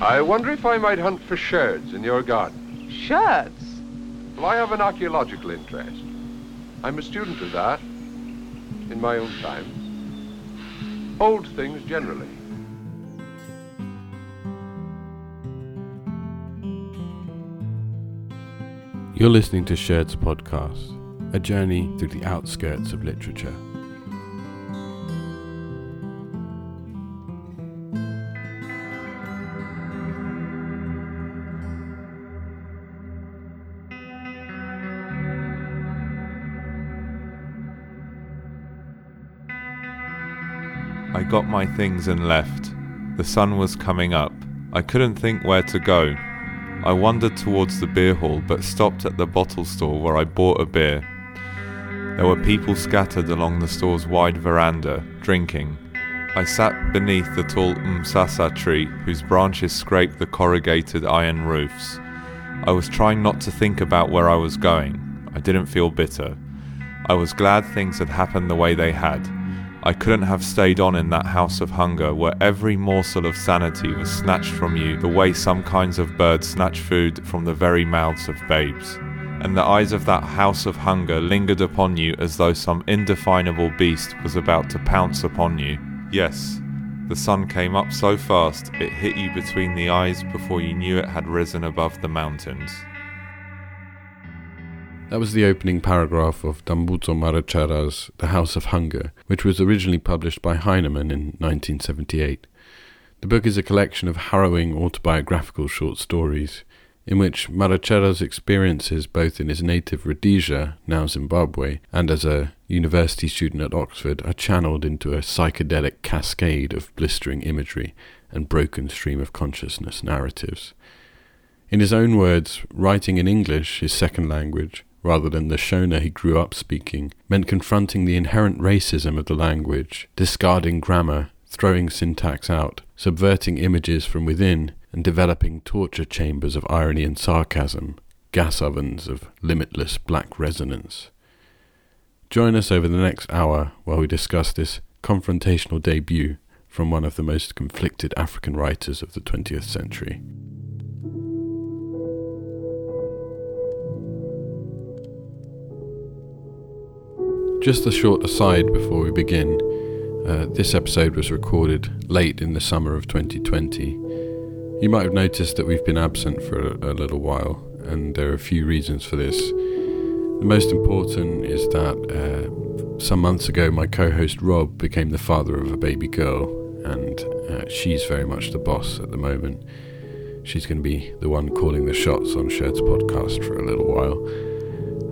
I wonder if I might hunt for sherds in your garden. Sherds? Well, I have an archaeological interest. I'm a student of that, in my own time. Old things generally. You're listening to Sherds Podcast, a journey through the outskirts of literature. Got my things and left. The sun was coming up. I couldn't think where to go. I wandered towards the beer hall but stopped at the bottle store where I bought a beer. There were people scattered along the store's wide veranda, drinking. I sat beneath the tall msasa tree whose branches scraped the corrugated iron roofs. I was trying not to think about where I was going. I didn't feel bitter. I was glad things had happened the way they had. I couldn't have stayed on in that house of hunger where every morsel of sanity was snatched from you the way some kinds of birds snatch food from the very mouths of babes. And the eyes of that house of hunger lingered upon you as though some indefinable beast was about to pounce upon you. Yes, the sun came up so fast it hit you between the eyes before you knew it had risen above the mountains. That was the opening paragraph of Dambudzo Marechera's The House of Hunger, which was originally published by Heinemann in 1978. The book is a collection of harrowing autobiographical short stories in which Marechera's experiences both in his native Rhodesia, now Zimbabwe, and as a university student at Oxford are channeled into a psychedelic cascade of blistering imagery and broken stream of consciousness narratives. In his own words, writing in English, his second language, rather than the Shona he grew up speaking, meant confronting the inherent racism of the language, discarding grammar, throwing syntax out, subverting images from within, and developing torture chambers of irony and sarcasm, gas ovens of limitless black resonance. Join us over the next hour while we discuss this confrontational debut from one of the most conflicted African writers of the 20th century. Just a short aside before we begin. Uh, this episode was recorded late in the summer of 2020. You might have noticed that we've been absent for a, a little while, and there are a few reasons for this. The most important is that uh, some months ago, my co host Rob became the father of a baby girl, and uh, she's very much the boss at the moment. She's going to be the one calling the shots on Sherd's podcast for a little while.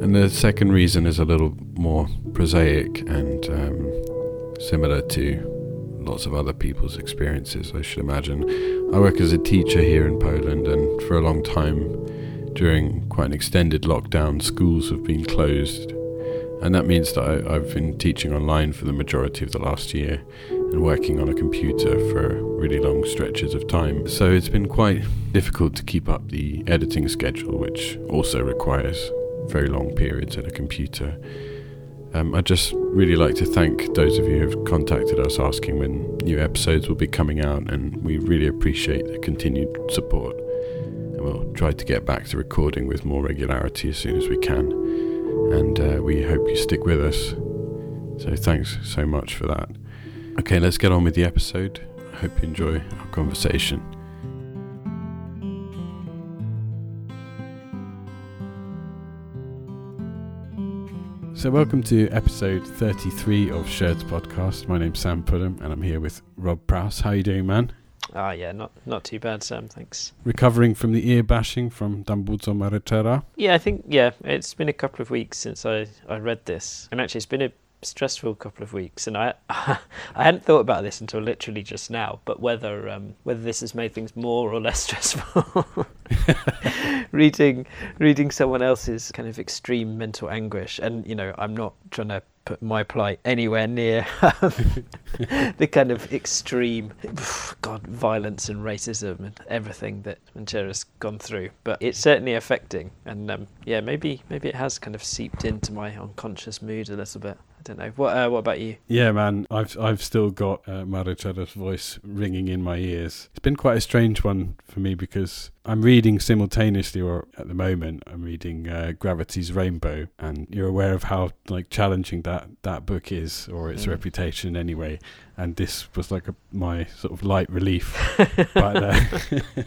And the second reason is a little more prosaic and um, similar to lots of other people's experiences, I should imagine. I work as a teacher here in Poland, and for a long time, during quite an extended lockdown, schools have been closed. And that means that I, I've been teaching online for the majority of the last year and working on a computer for really long stretches of time. So it's been quite difficult to keep up the editing schedule, which also requires very long periods at a computer. Um, I'd just really like to thank those of you who have contacted us asking when new episodes will be coming out, and we really appreciate the continued support. And we'll try to get back to recording with more regularity as soon as we can. And uh, we hope you stick with us. So thanks so much for that. Okay, let's get on with the episode. I hope you enjoy our conversation. So, welcome to episode 33 of Sherd's podcast. My name's Sam Pullum, and I'm here with Rob Prowse. How are you doing, man? Ah, yeah, not not too bad, Sam. Thanks. Recovering from the ear bashing from Dambudzo Marechera? Yeah, I think yeah, it's been a couple of weeks since I I read this, and actually, it's been a stressful couple of weeks, and I I hadn't thought about this until literally just now. But whether um, whether this has made things more or less stressful, reading reading someone else's kind of extreme mental anguish, and you know, I'm not trying to put my plight anywhere near the kind of extreme, God, violence and racism and everything that Marechera's gone through. But it's certainly affecting, and um, yeah, maybe maybe it has kind of seeped into my unconscious mood a little bit. I don't know. What uh, what about you? Yeah, man, I've I've still got uh, Marechera's voice ringing in my ears. It's been quite a strange one for me because I'm reading simultaneously, or at the moment, I'm reading uh, Gravity's Rainbow, and you're aware of how like challenging that that book is, or its mm. reputation anyway. And this was like a, my sort of light relief, but uh,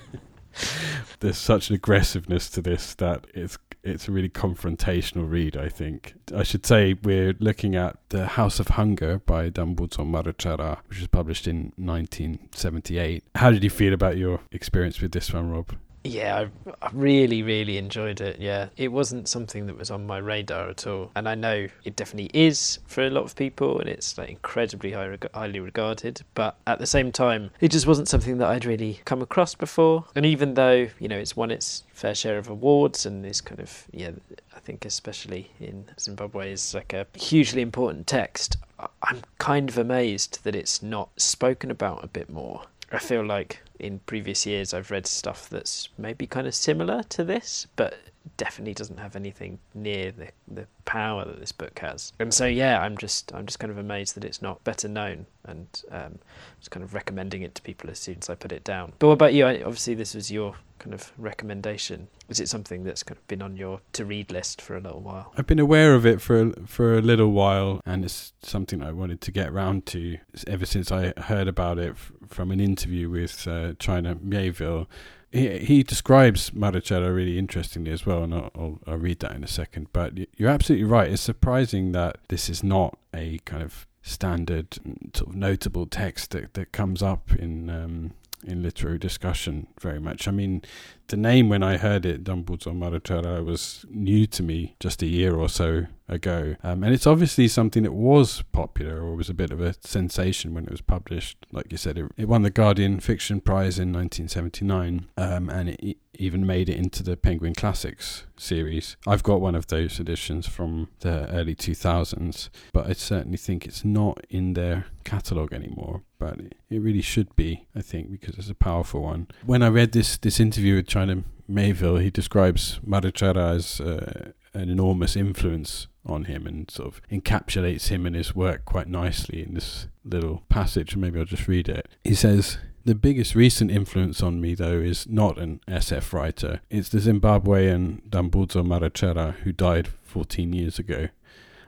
there's such an aggressiveness to this that it's it's a really confrontational read, I think. I should say we're looking at The House of Hunger by Dambudzo Marechera, which was published in 1978. How did you feel about your experience with this one, Rob? Yeah, I, really, really enjoyed it. Yeah, it wasn't something that was on my radar at all, and I know it definitely is for a lot of people, and it's like incredibly high, highly regarded. But at the same time, it just wasn't something that I'd really come across before. And even though you know it's won its fair share of awards and is kind of yeah, I think especially in Zimbabwe is like a hugely important text. I'm kind of amazed that it's not spoken about a bit more. I feel like in previous years I've read stuff that's maybe kind of similar to this, but definitely doesn't have anything near the, the power that this book has. And so yeah, I'm just I'm just kind of amazed that it's not better known and um, just kind of recommending it to people as soon as I put it down. But what about you? Obviously, this was your kind of recommendation. Is it something that's kind of been on your to read list for a little while? I've been aware of it for for a little while, and it's something I wanted to get around to ever since I heard about it from an interview with uh, China Miéville he, he describes Marechera really interestingly as well, and I'll, I'll, read that in a second. But you're absolutely right. It's surprising that this is not a kind of standard, sort of notable text that, that comes up in um, in literary discussion very much. I mean, the name when I heard it, Dambudzo Marechera, was new to me just a year or so ago. Um, and it's obviously something that was popular or was a bit of a sensation when it was published. Like you said, it, it won the Guardian Fiction Prize in 1979 um, and it even made it into the Penguin Classics series. I've got one of those editions from the early 2000s, but I certainly think it's not in their catalogue anymore. But it really should be, I think, because it's a powerful one. When I read this this interview with China Miéville, he describes Marechera as uh, an enormous influence on him and sort of encapsulates him and his work quite nicely in this little passage. Maybe I'll just read it. He says, the biggest recent influence on me, though, is not an SF writer. It's the Zimbabwean Dambudzo Marechera, who died 14 years ago.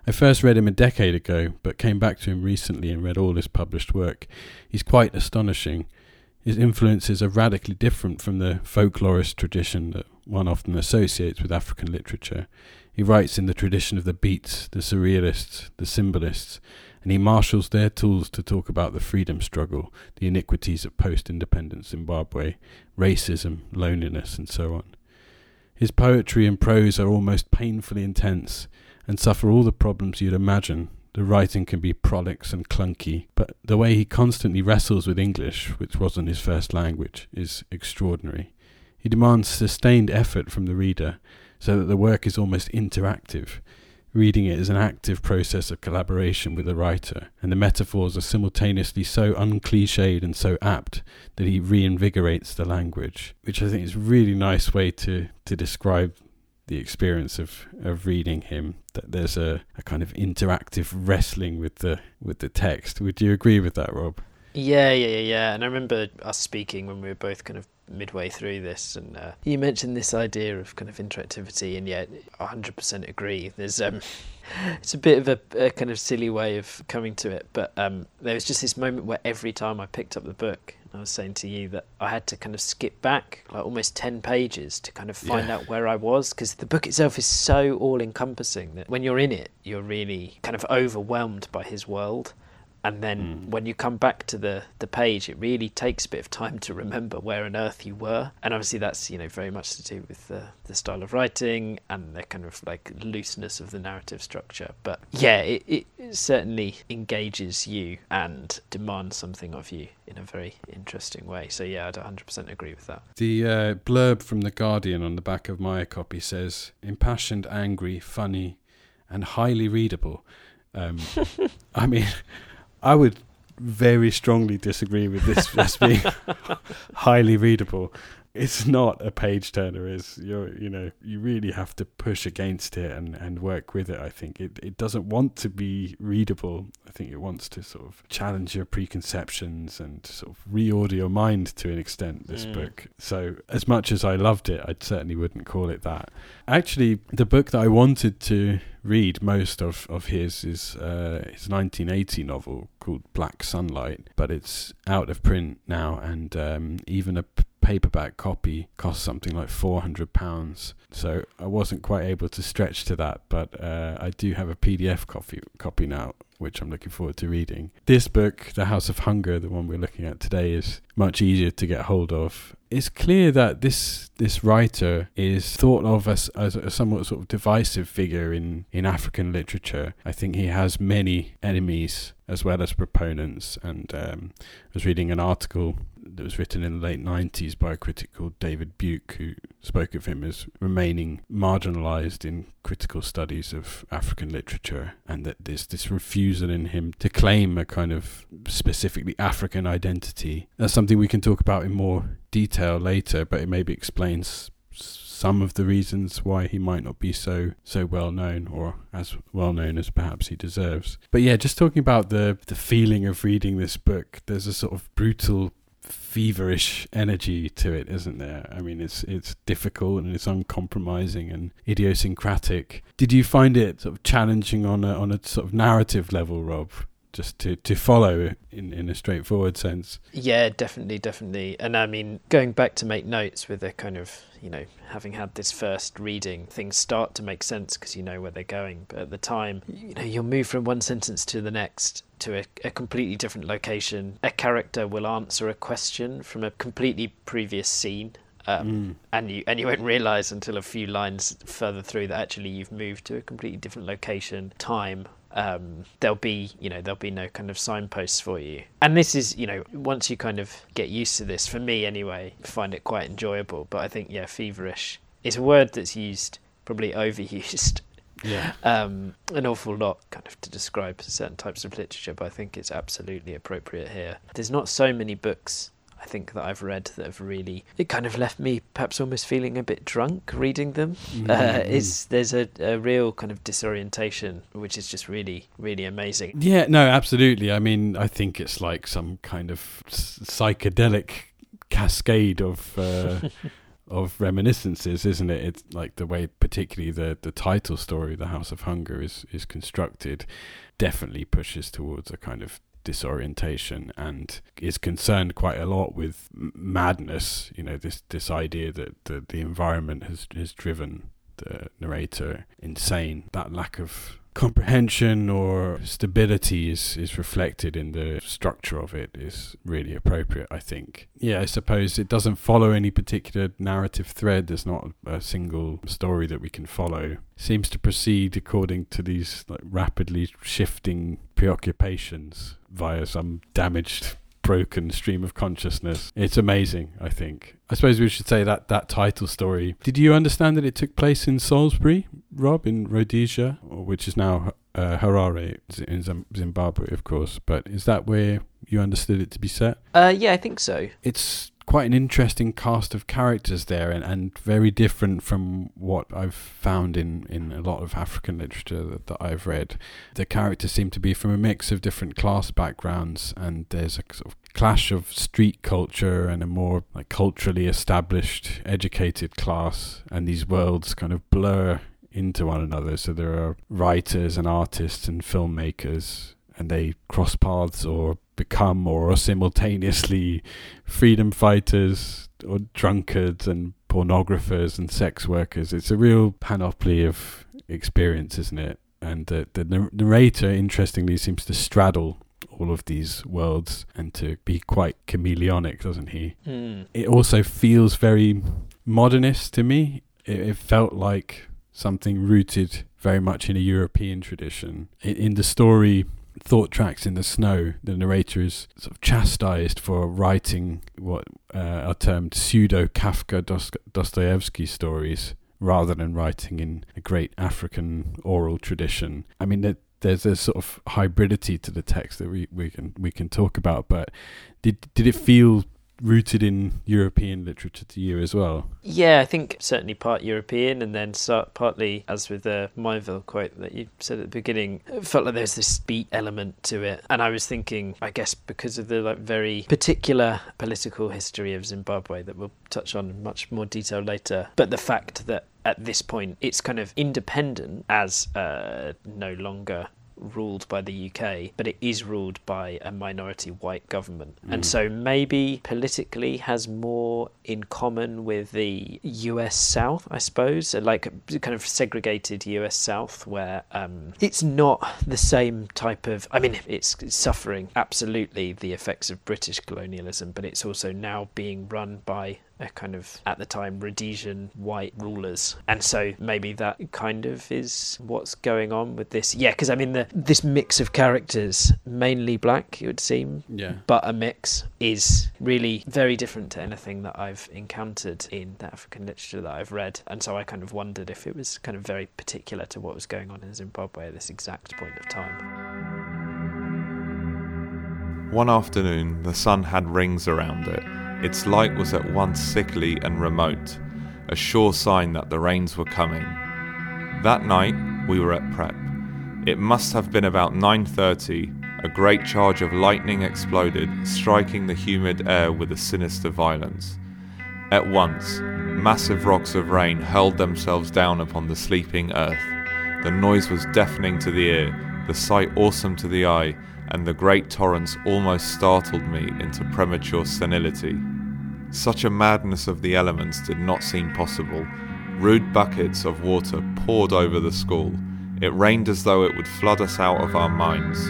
I first read him a decade ago, but came back to him recently and read all his published work. He's quite astonishing. His influences are radically different from the folklorist tradition that one often associates with African literature. He writes in the tradition of the beats, the surrealists, the symbolists, and he marshals their tools to talk about the freedom struggle, the iniquities of post independence Zimbabwe, racism, loneliness, and so on. His poetry and prose are almost painfully intense and suffer all the problems you'd imagine. The writing can be prolix and clunky, but the way he constantly wrestles with English, which wasn't his first language, is extraordinary. He demands sustained effort from the reader so that the work is almost interactive. Reading it is an active process of collaboration with the writer, and the metaphors are simultaneously so uncliched and so apt that he reinvigorates the language, which I think is a really nice way to, to describe the experience of, of reading him. That there's a, a kind of interactive wrestling with the with the text. Would you agree with that, Rob? Yeah, yeah, yeah, yeah. And I remember us speaking when we were both kind of midway through this, and uh, you mentioned this idea of kind of interactivity, and yet, 100% agree. There's um, it's a bit of a, a, kind of silly way of coming to it, but um, there was just this moment where every time I picked up the book, I was saying to you that I had to kind of skip back like almost 10 pages to kind of find yeah. out where I was because the book itself is so all encompassing that when you're in it, you're really kind of overwhelmed by his world and then mm. when you come back to the the page it really takes a bit of time to remember where on earth you were. And obviously that's you know very much to do with the, the style of writing and the kind of like looseness of the narrative structure. But yeah it, it certainly engages you and demands something of you in a very interesting way. So yeah i'd 100% agree with that. The uh, blurb from the guardian on the back of my copy says impassioned angry funny and highly readable. Um, i mean I would very strongly disagree with this as being highly readable. It's not a page turner is you you know you really have to push against it and and work with it i think. It it doesn't want to be readable. I think it wants to sort of challenge your preconceptions and sort of reorder your mind to an extent this mm. book. So as much as i loved it i certainly wouldn't call it that. Actually the book that i wanted to read most of, of his is uh, his 1980 novel called Black Sunlight, but it's out of print now, and um, even a p- paperback copy costs something like £400. So I wasn't quite able to stretch to that, but uh, I do have a PDF copy, copy now, which I'm looking forward to reading. This book, The House of Hunger, the one we're looking at today, is much easier to get hold of. It's clear that this this writer is thought of as, as a somewhat sort of divisive figure in, in African literature. I think he has many enemies as well as proponents. And um, I was reading an article that was written in the late 90s by a critic called David Buke, who spoke of him as remaining marginalized in critical studies of African literature, and that there's this refusal in him to claim a kind of specifically African identity. That's something we can talk about in more detail later, but it maybe explains some of the reasons why he might not be so so well known or as well known as perhaps he deserves. But yeah, just talking about the the feeling of reading this book, there's a sort of brutal feverish energy to it, isn't there? I mean, it's it's difficult and it's uncompromising and idiosyncratic. Did you find it sort of challenging on a on a sort of narrative level, Rob? Just to, to follow in, in a straightforward sense. Yeah, definitely, definitely. And I mean, going back to make notes with a kind of you know, having had this first reading, things start to make sense because you know where they're going. But at the time, you know, you'll move from one sentence to the next to a, a, completely different location. A character will answer a question from a completely previous scene. Um, mm. and you and you won't realize until a few lines further through that actually you've moved to a completely different location, time, um, there'll be you know there'll be no kind of signposts for you. And this is you know once you kind of get used to this for me anyway find it quite enjoyable. But i think yeah feverish is a word that's used probably overused yeah. um, an awful lot kind of to describe certain types of literature but i think it's absolutely appropriate here. There's not so many books I think that I've read that have really it kind of left me perhaps almost feeling a bit drunk reading them. Mm-hmm. Uh, is there's a, a real kind of disorientation which is just really really amazing. Yeah, no, absolutely. I mean, I think it's like some kind of psychedelic cascade of. Uh, of reminiscences, isn't it? It's like the way, particularly the the title story, "The House of Hunger," is is constructed, definitely pushes towards a kind of disorientation and is concerned quite a lot with madness. You know, this this idea that the, the environment has has driven the narrator insane. That lack of comprehension or stability is, is reflected in the structure of it is really appropriate, I think. Yeah, I suppose it doesn't follow any particular narrative thread. There's not a single story that we can follow. Seems to proceed according to these like rapidly shifting preoccupations via some damaged broken stream of consciousness. It's amazing, I think. I suppose we should say that that title story. Did you understand that it took place in Salisbury, Rob, in Rhodesia, which is now uh, Harare in Zimbabwe, of course? But is that where you understood it to be set? Uh, yeah, I think so. It's quite an interesting cast of characters there and, and very different from what I've found in, in a lot of African literature that, that I've read. The characters seem to be from a mix of different class backgrounds and there's a sort of clash of street culture and a more like culturally established educated class and these worlds kind of blur into one another so there are writers and artists and filmmakers and they cross paths or become or are simultaneously freedom fighters or drunkards and pornographers and sex workers. It's a real panoply of experience, isn't it? And the, the narrator, interestingly, seems to straddle all of these worlds and to be quite chameleonic, doesn't he? Mm. It also feels very modernist to me. It, it, felt like something rooted very much in a European tradition. In the story, Thought Tracks in the Snow, the narrator is sort of chastised for writing what uh, are termed pseudo Kafka Dostoevsky stories rather than writing in a great African oral tradition. I mean, the, there's a sort of hybridity to the text that we, we can we can talk about. But did did it feel rooted in European literature to you as well? Yeah, I think certainly part European, and then partly, as with the Miéville quote that you said at the beginning, felt like there's this beat element to it. And I was thinking, I guess, because of the like very particular political history of Zimbabwe that we'll touch on in much more detail later, but the fact that at this point it's kind of independent as uh, no longer ruled by the UK, but it is ruled by a minority white government. Mm. And so maybe politically has more in common with the US South, I suppose, like kind of segregated US South, where um, it's not the same type of. I mean, it's suffering absolutely the effects of British colonialism, but it's also now being run by kind of at the time Rhodesian white rulers, and so maybe that kind of is what's going on with this. Yeah, because I mean the this mix of characters, mainly black, it would seem. Yeah. But a mix is really very different to anything that I've encountered in the African literature that I've read, and so I kind of wondered if it was kind of very particular to what was going on in Zimbabwe at this exact point of time. One afternoon, the sun had rings around it its light was at once sickly and remote, a sure sign that the rains were coming. That night, we were at prep. It must have been about 9:30. A great charge of lightning exploded, striking the humid air with a sinister violence. At once, massive rocks of rain hurled themselves down upon the sleeping earth. The noise was deafening to the ear, the sight awesome to the eye, and the great torrents almost startled me into premature senility. Such a madness of the elements did not seem possible. Rude buckets of water poured over the school. It rained as though it would flood us out of our minds.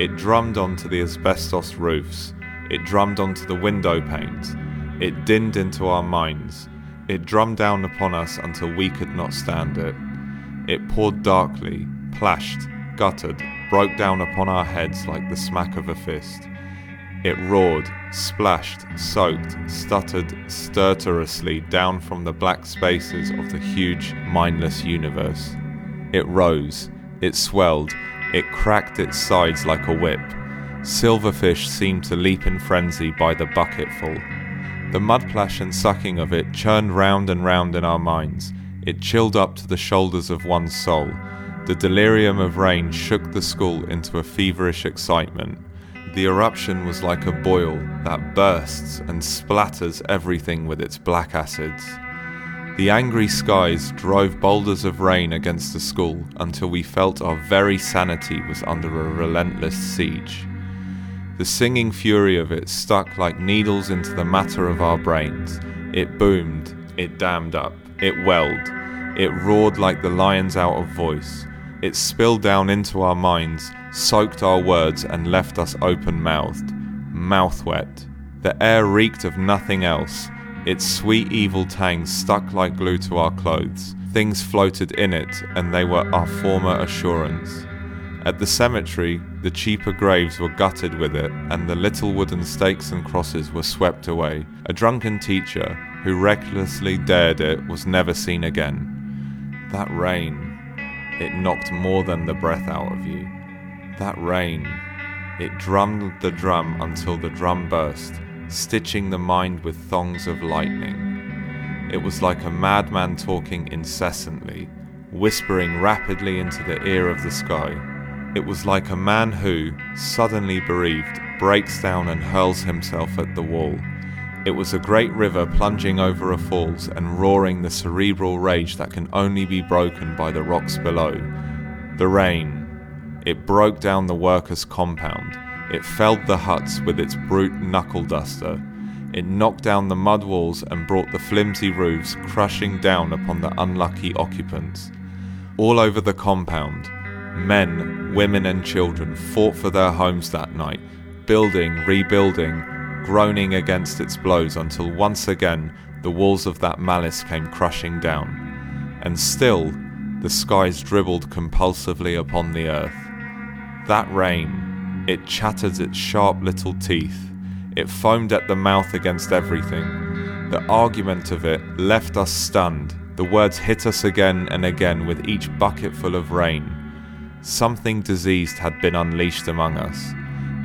It drummed onto the asbestos roofs. It drummed onto the window panes. It dinned into our minds. It drummed down upon us until we could not stand it. It poured darkly, plashed, guttered, broke down upon our heads like the smack of a fist. It roared, splashed, soaked, stuttered stertorously down from the black spaces of the huge, mindless universe. It rose, it swelled, it cracked its sides like a whip. Silverfish seemed to leap in frenzy by the bucketful. The mudplash and sucking of it churned round and round in our minds. It chilled up to the shoulders of one's soul the delirium of rain shook the school into a feverish excitement. The eruption was like a boil that bursts and splatters everything with its black acids. The angry skies drove boulders of rain against the school until we felt our very sanity was under a relentless siege. The singing fury of it stuck like needles into the matter of our brains. It boomed, it dammed up, it welled, it roared like the lions out of voice. It spilled down into our minds, soaked our words, and left us open mouthed, mouth wet. The air reeked of nothing else. Its sweet evil tang stuck like glue to our clothes. Things floated in it, and they were our former assurance. At the cemetery, the cheaper graves were gutted with it, and the little wooden stakes and crosses were swept away. A drunken teacher, who recklessly dared it, was never seen again. That rain, it knocked more than the breath out of you. That rain, it drummed the drum until the drum burst, stitching the mind with thongs of lightning. It was like a madman talking incessantly, whispering rapidly into the ear of the sky. It was like a man who, suddenly bereaved, breaks down and hurls himself at the wall. It was a great river plunging over a falls and roaring the cerebral rage that can only be broken by the rocks below. The rain. It broke down the workers' compound. It felled the huts with its brute knuckle duster. It knocked down the mud walls and brought the flimsy roofs crushing down upon the unlucky occupants. All over the compound, men, women, and children fought for their homes that night, building, rebuilding, groaning against its blows until once again the walls of that malice came crushing down. And still, the skies dribbled compulsively upon the earth. That rain, it chattered its sharp little teeth, it foamed at the mouth against everything. The argument of it left us stunned. The words hit us again and again with each bucketful of rain. Something diseased had been unleashed among us.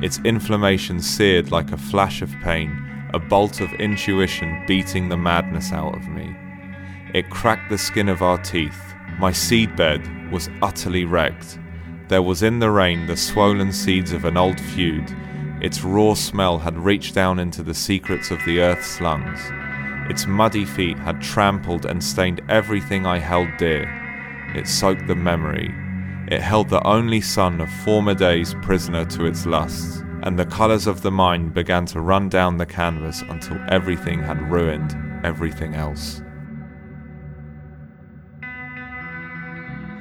Its inflammation seared like a flash of pain, a bolt of intuition beating the madness out of me. It cracked the skin of our teeth. My seedbed was utterly wrecked. There was in the rain the swollen seeds of an old feud. Its raw smell had reached down into the secrets of the earth's lungs. Its muddy feet had trampled and stained everything I held dear. It soaked the memory. It held the only son of former days prisoner to its lusts, and the colours of the mind began to run down the canvas until everything had ruined everything else.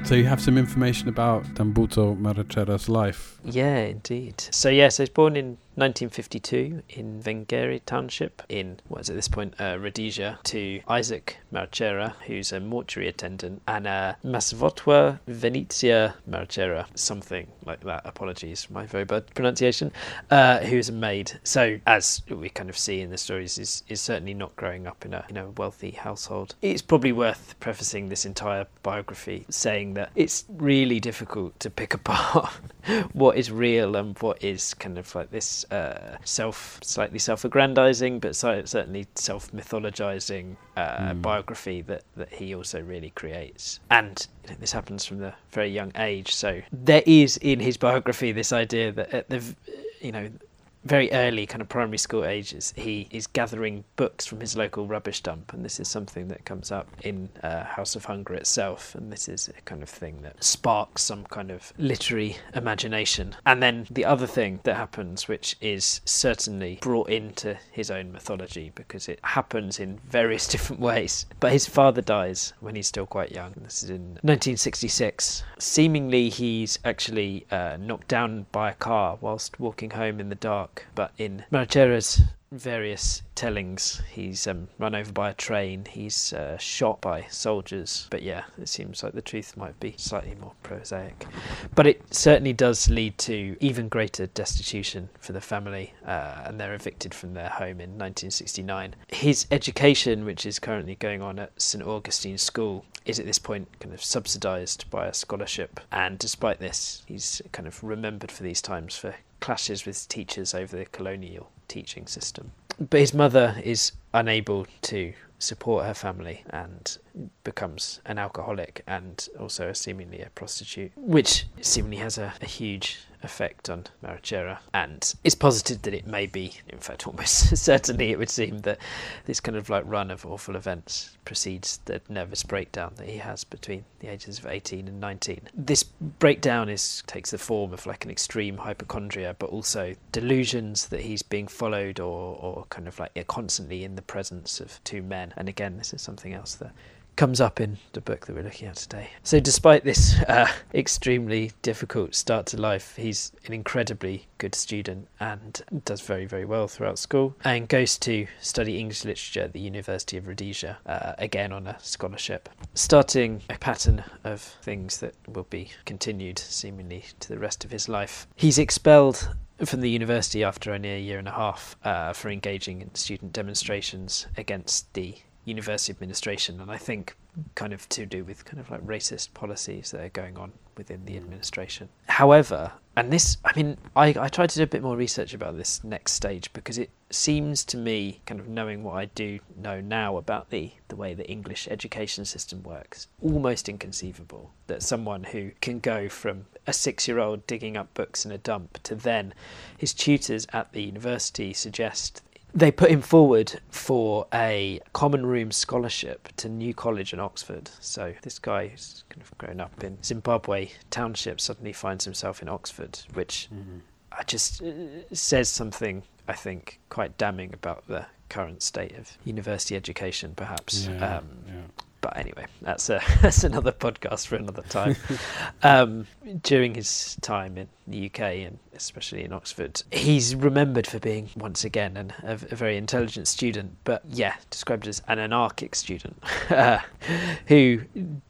So you have some information about Dambudzo Marechera's life. Yeah, indeed. So yes, he was born in 1952 in Vengere Township in, what is at this point, uh, Rhodesia, to Isaac Marechera, who's a mortuary attendant, and uh, Masvotwa Venezia Marechera, something like that. Apologies, for my very bad pronunciation. Uh, who's a maid. So, as we kind of see in the stories, is is certainly not growing up in a in a wealthy household. It's probably worth prefacing this entire biography saying that it's really difficult to pick apart what is real and what is kind of like this uh, self, slightly self-aggrandizing, but certainly self-mythologizing uh, mm. biography that that he also really creates. And you know, this happens from the very young age. So there is in his biography this idea that at the you know very early kind of primary school ages, he is gathering books from his local rubbish dump, and this is something that comes up in uh, House of Hunger itself, and this is a kind of thing that sparks some kind of literary imagination. And then the other thing that happens, which is certainly brought into his own mythology because it happens in various different ways. But his father dies when he's still quite young. This is in 1966. Seemingly, he's actually uh, knocked down by a car whilst walking home in the dark but in Marechera's various tellings. He's um, run over by a train. He's uh, shot by soldiers. But yeah, it seems like the truth might be slightly more prosaic. But it certainly does lead to even greater destitution for the family, uh, and they're evicted from their home in 1969. His education, which is currently going on at St Augustine School, is at this point kind of subsidised by a scholarship. And despite this, he's kind of remembered for these times for clashes with teachers over the colonial teaching system. But his mother is unable to support her family and becomes an alcoholic and also seemingly a prostitute, which seemingly has a, a huge effect on Marechera. And it's posited that it may be, in fact, almost certainly it would seem that this kind of like run of awful events precedes the nervous breakdown that he has between the ages of 18 and 19. This breakdown is takes the form of like an extreme hypochondria, but also delusions that he's being followed or, or kind of like constantly in the presence of two men. And again, this is something else that comes up in the book that we're looking at today. So, despite this uh, extremely difficult start to life, he's an incredibly good student and does very, very well throughout school and goes to study English literature at the University of Rhodesia, uh, again on a scholarship, starting a pattern of things that will be continued seemingly to the rest of his life. He's expelled from the university after only a year and a half uh, for engaging in student demonstrations against the university administration, and I think kind of to do with kind of like racist policies that are going on within the mm. administration. However, and this, I mean, I, I tried to do a bit more research about this next stage because it seems to me, kind of knowing what I do know now about the, the way the English education system works, almost inconceivable that someone who can go from a six year old digging up books in a dump to then his tutors at the university suggest they put him forward for a common room scholarship to New College in Oxford. So this guy who's kind of grown up in Zimbabwe township suddenly finds himself in Oxford, which mm-hmm. I just uh, says something I think quite damning about the current state of university education, perhaps. Yeah, um, yeah but anyway, that's a that's another podcast for another time. um, during his time in the UK and especially in Oxford, he's remembered for being once again an, a, a, very intelligent student, but yeah, described as an anarchic student who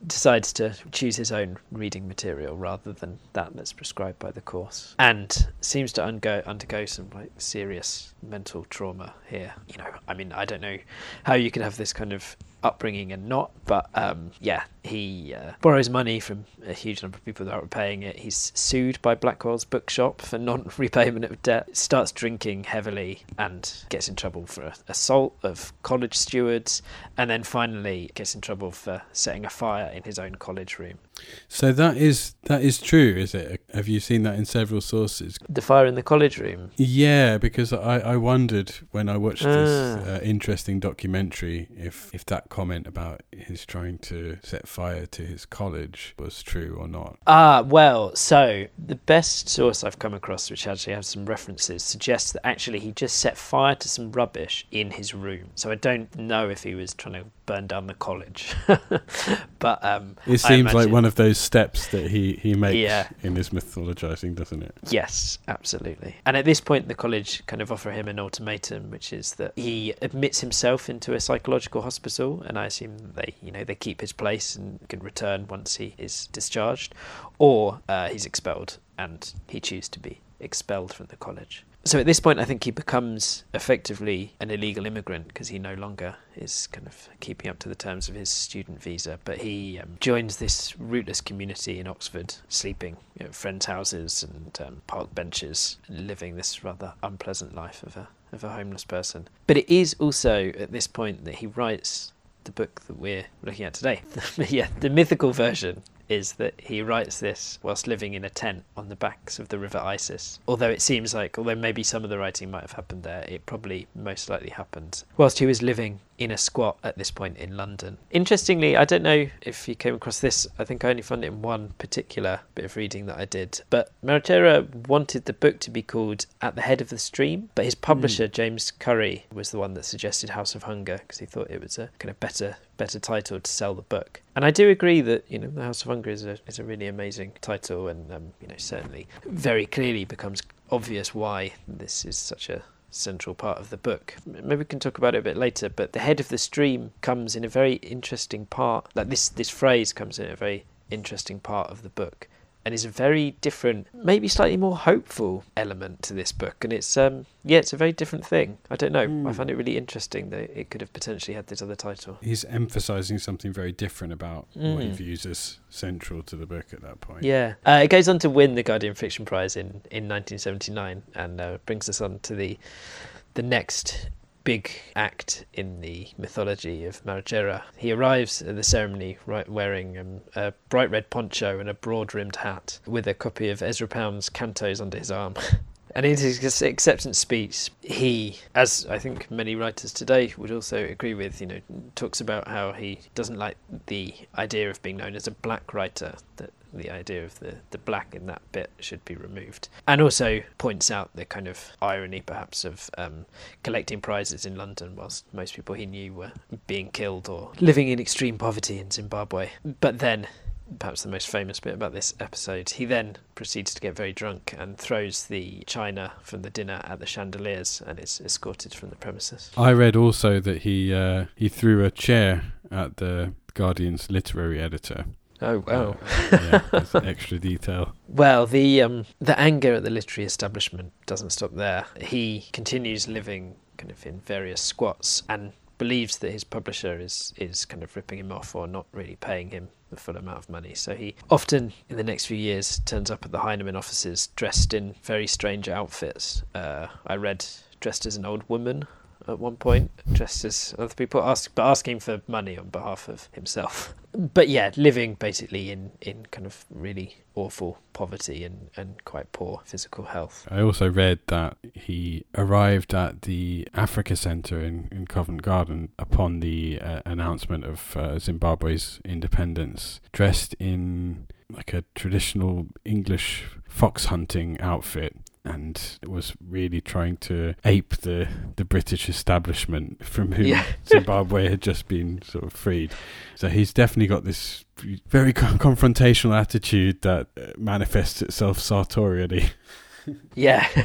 decides to choose his own reading material rather than that that's prescribed by the course, and seems to undergo undergo some like serious mental trauma here. You know, I mean, I don't know how you could have this kind of upbringing and not. But um, yeah, He uh, borrows money from a huge number of people without repaying it. He's sued by Blackwell's bookshop for non repayment of debt, starts drinking heavily, and gets in trouble for assault of college stewards, and then finally gets in trouble for setting a fire in his own college room. So that is that is true, is it? Have you seen that in several sources? The fire in the college room. Yeah, because I, I wondered when I watched this Ah. uh, interesting documentary if if that comment about his trying to set fire to his college was true or not. Ah, well, so the best source I've come across, which actually has some references, suggests that actually he just set fire to some rubbish in his room. So I don't know if he was trying to burn down the college. but um, It seems like one of those steps that he, he makes Yeah. in his mythologizing, doesn't it? Yes, absolutely. And at this point, the college kind of offer him an ultimatum, which is that he admits himself into a psychological hospital, and I assume they, you know, they keep his place and can return once he is discharged, or uh, he's expelled and he chooses to be expelled from the college. So at this point, I think he becomes effectively an illegal immigrant because he no longer is kind of keeping up to the terms of his student visa. But he um, joins this rootless community in Oxford, sleeping at friends' houses and um, park benches, living this rather unpleasant life of a of a homeless person. But it is also at this point that he writes the book that we're looking at today. yeah, the mythical version is that he writes this whilst living in a tent on the banks of the River Isis. Although it seems like, although maybe some of the writing might have happened there, it probably most likely happened whilst he was living in a squat at this point in London. Interestingly, I don't know if you came across this, I think I only found it in one particular bit of reading that I did, but Marechera wanted the book to be called At the Head of the Stream, but his publisher, James Currey, was the one that suggested House of Hunger because he thought it was a kind of better better title to sell the book. And I do agree that you know the House of Hunger is a is a really amazing title, and um, you know certainly very clearly becomes obvious why this is such a central part of the book. Maybe we can talk about it a bit later, but the head of the stream comes in a very interesting part. Like this this phrase comes in a very interesting part of the book and is a very different, maybe slightly more hopeful element to this book. And it's um yeah, it's a very different thing. I don't know. I Mm. find it really interesting that it could have potentially had this other title. He's emphasizing something very different about what he Mm. views as central to the book at that point. Yeah, uh, it goes on to win the Guardian Fiction Prize in in 1979, and uh, brings us on to the the next big act in the mythology of Marechera. He arrives at the ceremony right, wearing um, a bright red poncho and a broad-rimmed hat, with a copy of Ezra Pound's Cantos under his arm. And in his acceptance speech, he, as I think many writers today would also agree with, you know, talks about how he doesn't like the idea of being known as a black writer, that the idea of the, the black in that bit should be removed. And also points out the kind of irony, perhaps, of um, collecting prizes in London whilst most people he knew were being killed or living in extreme poverty in Zimbabwe. But then perhaps the most famous bit about this episode. He then proceeds to get very drunk and throws the china from the dinner at the chandeliers and is escorted from the premises. I read also that he uh, he threw a chair at the Guardian's literary editor. Oh wow! Yeah, an extra detail. Well, the um, the anger at the literary establishment doesn't stop there. He continues living kind of in various squats and believes that his publisher is is kind of ripping him off or not really paying him the full amount of money. So he often, in the next few years, turns up at the Heinemann offices dressed in very strange outfits. Uh, I read dressed as an old woman at one point, dressed as other people, ask, but asking for money on behalf of himself. But yeah, living basically in, in kind of really awful poverty and, and quite poor physical health. I also read that he arrived at the Africa Centre in, in Covent Garden upon the uh, announcement of uh, Zimbabwe's independence, dressed in like a traditional English fox hunting outfit. And was really trying to ape the, the British establishment from whom Yeah. Zimbabwe had just been sort of freed. So he's definitely got this very confrontational attitude that uh, manifests itself sartorially. Yeah,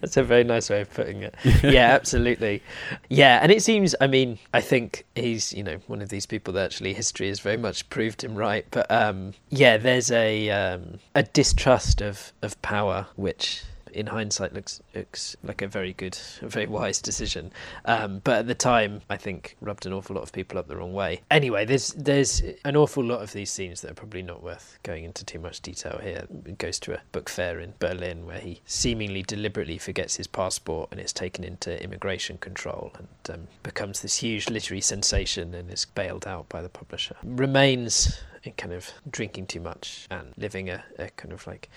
that's a very nice way of putting it. Yeah, absolutely. Yeah, and it seems, I mean, I think he's, you know, one of these people that actually history has very much proved him right. But um, yeah, there's a um, a distrust of, of power which in hindsight looks looks like a very good, a very wise decision. Um, but at the time, I think rubbed an awful lot of people up the wrong way. Anyway, there's there's an awful lot of these scenes that are probably not worth going into too much detail here. It goes to a book fair in Berlin where he seemingly deliberately forgets his passport and is taken into immigration control and um, becomes this huge literary sensation and is bailed out by the publisher. Remains kind of drinking too much and living a, a, kind of like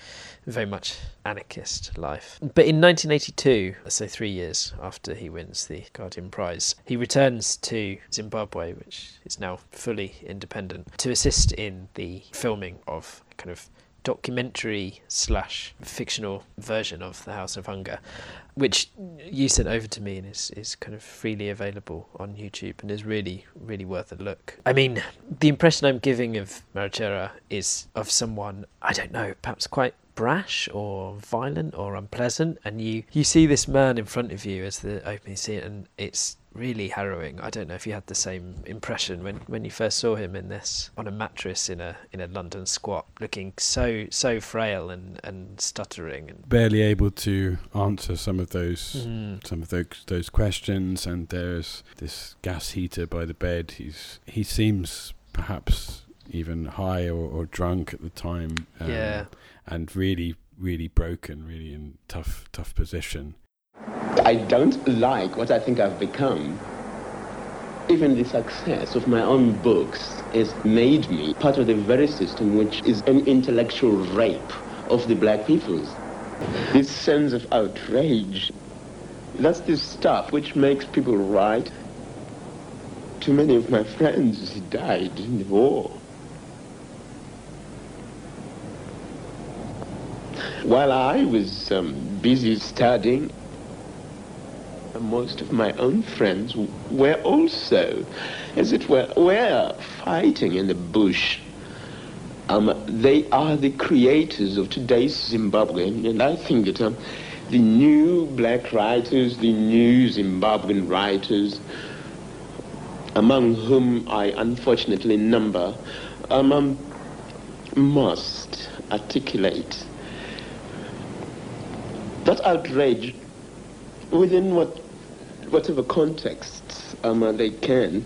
very much anarchist life. But in 1982, so three years after he wins the Guardian Prize, he returns to Zimbabwe, which is now fully independent, to assist in the filming of kind of documentary slash fictional version of The House of Hunger, which you sent over to me and is, is kind of freely available on YouTube and is really, really worth a look. I mean, the impression I'm giving of Marechera is of someone, I don't know, perhaps quite brash or violent or unpleasant and you you see this man in front of you as the opening scene and it's really harrowing. I don't know if you had the same impression when, when you first saw him in this on a mattress in a in a London squat, looking so so frail and, and stuttering and barely able to answer some of those mm. some of those those questions. And there's this gas heater by the bed. He's he seems perhaps even high or, or drunk at the time. Um, yeah, and really really broken, really in tough tough position. I don't like what I think I've become. Even the success of my own books has made me part of the very system which is an intellectual rape of the black peoples. This sense of outrage, that's the stuff which makes people write. Too many of my friends died in the war. While I was um, busy studying, most of my own friends were also, as it were, were fighting in the bush. Um, they are the creators of today's Zimbabwe, and I think that um, the new black writers, the new Zimbabwean writers, among whom I unfortunately number, um, um, must articulate that outrage within what whatever context um, uh, they can,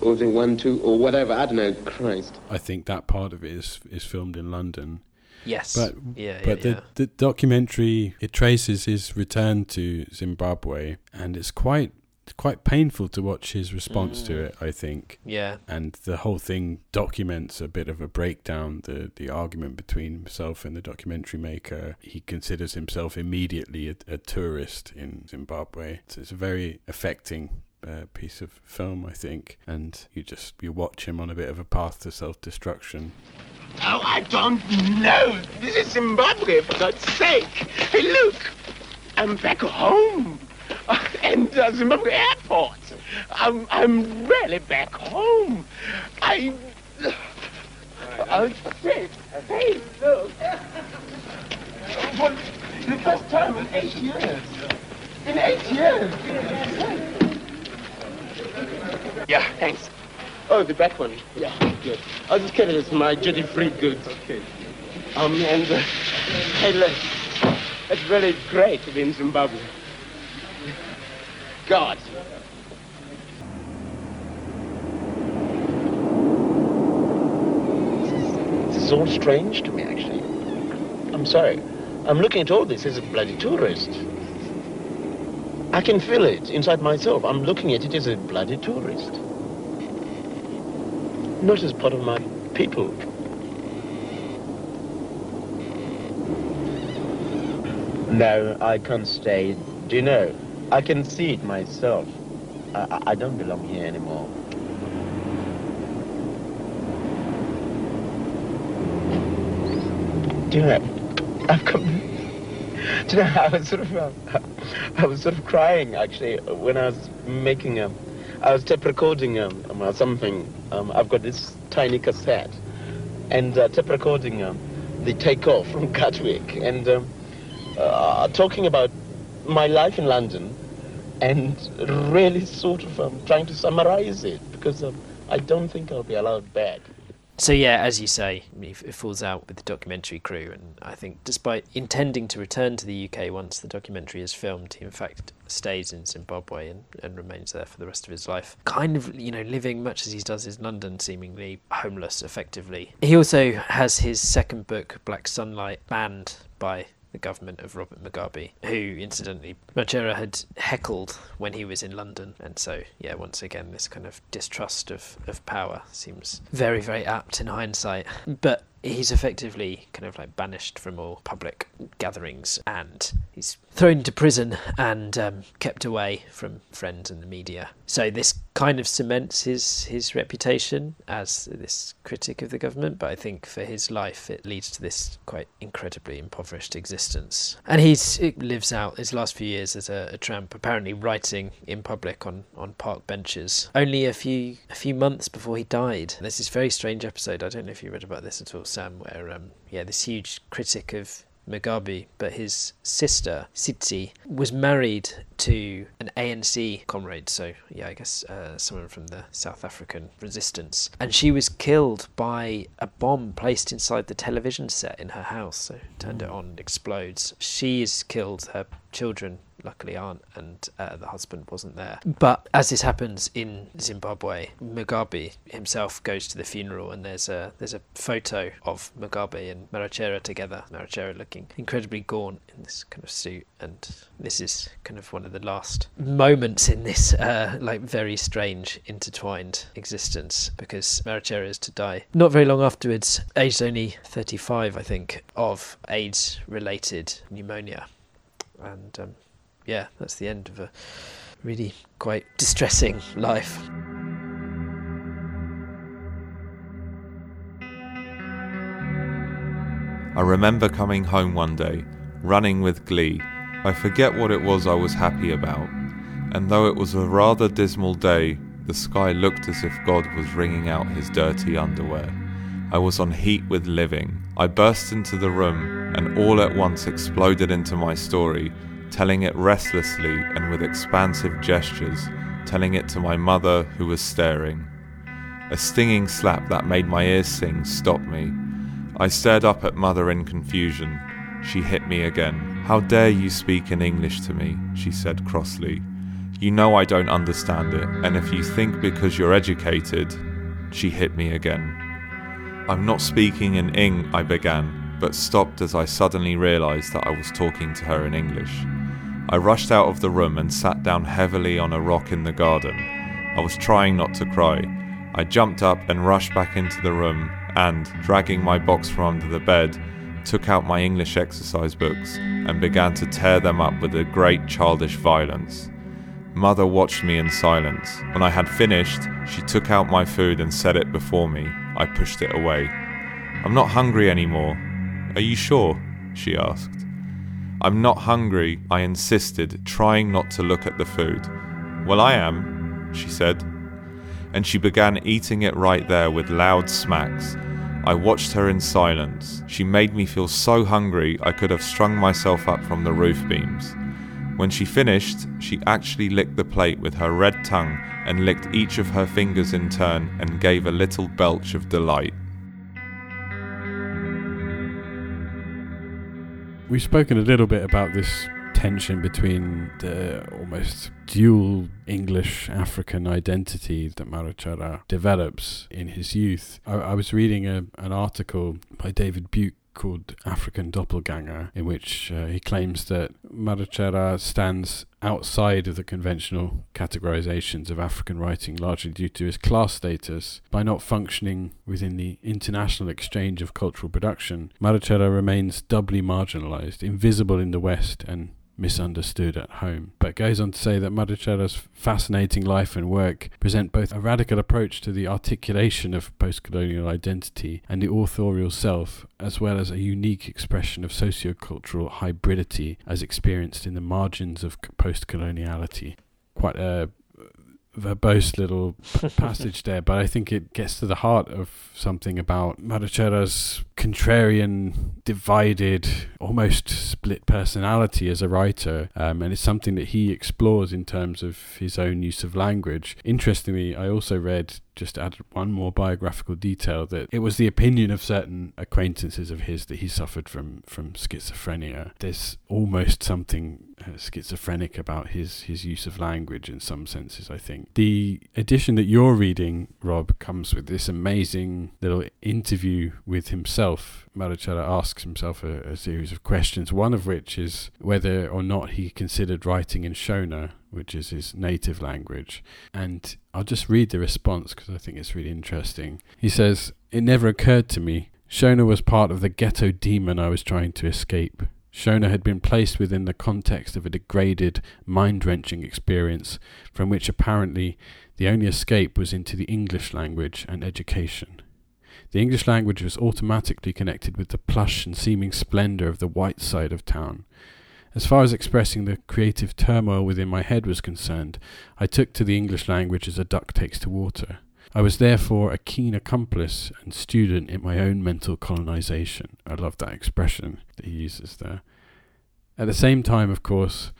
or they want to, or whatever. I don't know. Christ. I think that part of it is is filmed in London. Yes. But yeah, but yeah, the yeah. the documentary it traces his return to Zimbabwe, and it's quite quite painful to watch his response Mm. to it. I think. Yeah. and the whole thing documents a bit of a breakdown the the argument between himself and the documentary maker he considers himself immediately a, a tourist in Zimbabwe so it's a very affecting uh, piece of film I think and you just you watch him on a bit of a path to self-destruction Oh, I don't know. This is Zimbabwe, for God's sake. Hey, look, I'm back home. And uh, Zimbabwe Airport. I'm, I'm really back home. I. Oh, shit. Hey, look. For the first time in eight years. In eight years. Yeah, thanks. Oh, the back one. Yeah, good. I'll just carry this my duty-free goods. Okay. Um, and uh, hey, look, it's really great to be in Zimbabwe. God. This is all strange to me, actually. I'm sorry. I'm looking at all this as a bloody tourist. I can feel it inside myself. I'm looking at it as a bloody tourist. Not as part of my people. No, I can't stay. Do you know? I can see it myself. I, I- don't belong here anymore. Do you know? I've come. Do you know? I was sort of, uh, I was sort of crying actually when I was making a, I was tape recording um, um, uh, something. Um, I've got this tiny cassette, and uh, tape recording um, the takeoff from Gatwick, and um, uh, talking about my life in London, and really sort of um, trying to summarize it because um, I don't think I'll be allowed back. So yeah, as you say, it falls out with the documentary crew, and I think despite intending to return to the UK once the documentary is filmed, he in fact stays in Zimbabwe and, and remains there for the rest of his life. Kind of, you know, living much as he does in London, seemingly homeless, effectively. He also has his second book, Black Sunlight, banned by the government of Robert Mugabe, who incidentally Marechera had heckled when he was in London. And so, yeah, once again, this kind of distrust of, of power seems very, very apt in hindsight. But he's effectively kind of like banished from all public gatherings and he's thrown into prison and um, kept away from friends and the media. So this kind of cements his his reputation as this critic of the government, but I think for his life it leads to this quite incredibly impoverished existence. And he lives out his last few years as a, a, tramp, apparently writing in public on, on park benches. Only a few a few months before he died. There's this very strange episode. I don't know if you read about this at all, Sam, where um, yeah, this huge critic of Mugabe, but his sister, Tsitsi, was married to an ANC comrade, so yeah, I guess uh, someone from the South African resistance. And she was killed by a bomb placed inside the television set in her house, so turned it on, explodes. She is killed, her children luckily aren't, and uh, the husband wasn't there. But as this happens in Zimbabwe, Mugabe himself goes to the funeral, and there's a there's a photo of Mugabe and Marechera together. Marechera looking incredibly gaunt in this kind of suit, and this is kind of one of the last moments in this uh, like very strange intertwined existence because Marechera is to die not very long afterwards, aged only 35, I think, of AIDS-related pneumonia and um, yeah, that's the end of a really quite distressing life. I remember coming home one day, running with glee. I forget what it was I was happy about, and though it was a rather dismal day, the sky looked as if God was wringing out his dirty underwear. I was on heat with living. I burst into the room and all at once exploded into my story, telling it restlessly and with expansive gestures, telling it to my mother who was staring. A stinging slap that made my ears sing stopped me. I stared up at mother in confusion. She hit me again. How dare you speak in English to me? she said crossly. You know I don't understand it, and if you think because you're educated, she hit me again. I'm not speaking in Ing, I began, but stopped as I suddenly realised that I was talking to her in English. I rushed out of the room and sat down heavily on a rock in the garden. I was trying not to cry. I jumped up and rushed back into the room and, dragging my box from under the bed, took out my English exercise books and began to tear them up with a great childish violence. Mother watched me in silence. When I had finished, she took out my food and set it before me. I pushed it away. I'm not hungry anymore. Are you sure? she asked. I'm not hungry, I insisted, trying not to look at the food. Well, I am, she said. And she began eating it right there with loud smacks. I watched her in silence. She made me feel so hungry I could have strung myself up from the roof beams. When she finished, she actually licked the plate with her red tongue and licked each of her fingers in turn and gave a little belch of delight. We've spoken a little bit about this tension between the almost dual English African identity that Marechera develops in his youth. I, I was reading a, an article by David Buuck called African Doppelganger, in which uh, he claims that Marechera stands outside of the conventional categorizations of African writing, largely due to his class status. By not functioning within the international exchange of cultural production, Marechera remains doubly marginalized, invisible in the West and misunderstood at home. But goes on to say that Marechera's fascinating life and work present both a radical approach to the articulation of post-colonial identity and the authorial self, as well as a unique expression of sociocultural hybridity as experienced in the margins of post-coloniality. Quite a verbose little passage there, but I think it gets to the heart of something about Marechera's contrarian, divided, almost split personality as a writer, um, and it's something that he explores in terms of his own use of language. Interestingly, I also read just add one more biographical detail that it was the opinion of certain acquaintances of his that he suffered from from schizophrenia. There's almost something schizophrenic about his his use of language in some senses. I think the edition that you're reading, Rob, comes with this amazing little interview with himself. Marechera asks himself a, a series of questions. One of which is whether or not he considered writing in Shona which is his native language. And I'll just read the response because I think it's really interesting. He says, It never occurred to me. Shona was part of the ghetto demon I was trying to escape. Shona had been placed within the context of a degraded, mind wrenching experience from which apparently the only escape was into the English language and education. The English language was automatically connected with the plush and seeming splendour of the white side of town, as far as expressing the creative turmoil within my head was concerned, I took to the English language as a duck takes to water. I was therefore a keen accomplice and student in my own mental colonization. I love that expression that he uses there. At the same time, of course,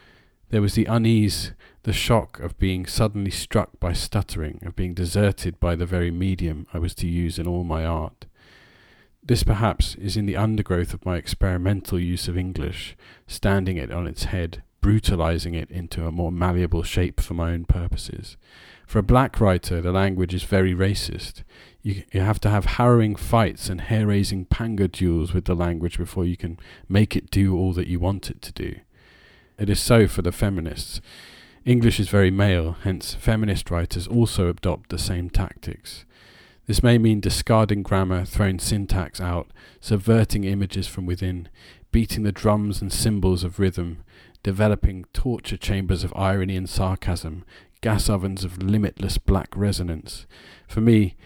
there was the unease, the shock of being suddenly struck by stuttering, of being deserted by the very medium I was to use in all my art. This perhaps is in the undergrowth of my experimental use of English, standing it on its head, brutalizing it into a more malleable shape for my own purposes. For a black writer, the language is very racist. You, you have to have harrowing fights and hair raising panga duels with the language before you can make it do all that you want it to do. It is so for the feminists. English is very male, hence, feminist writers also adopt the same tactics. This may mean discarding grammar, throwing syntax out, subverting images from within, beating the drums and cymbals of rhythm, developing torture chambers of irony and sarcasm, gas ovens of limitless black resonance. For me,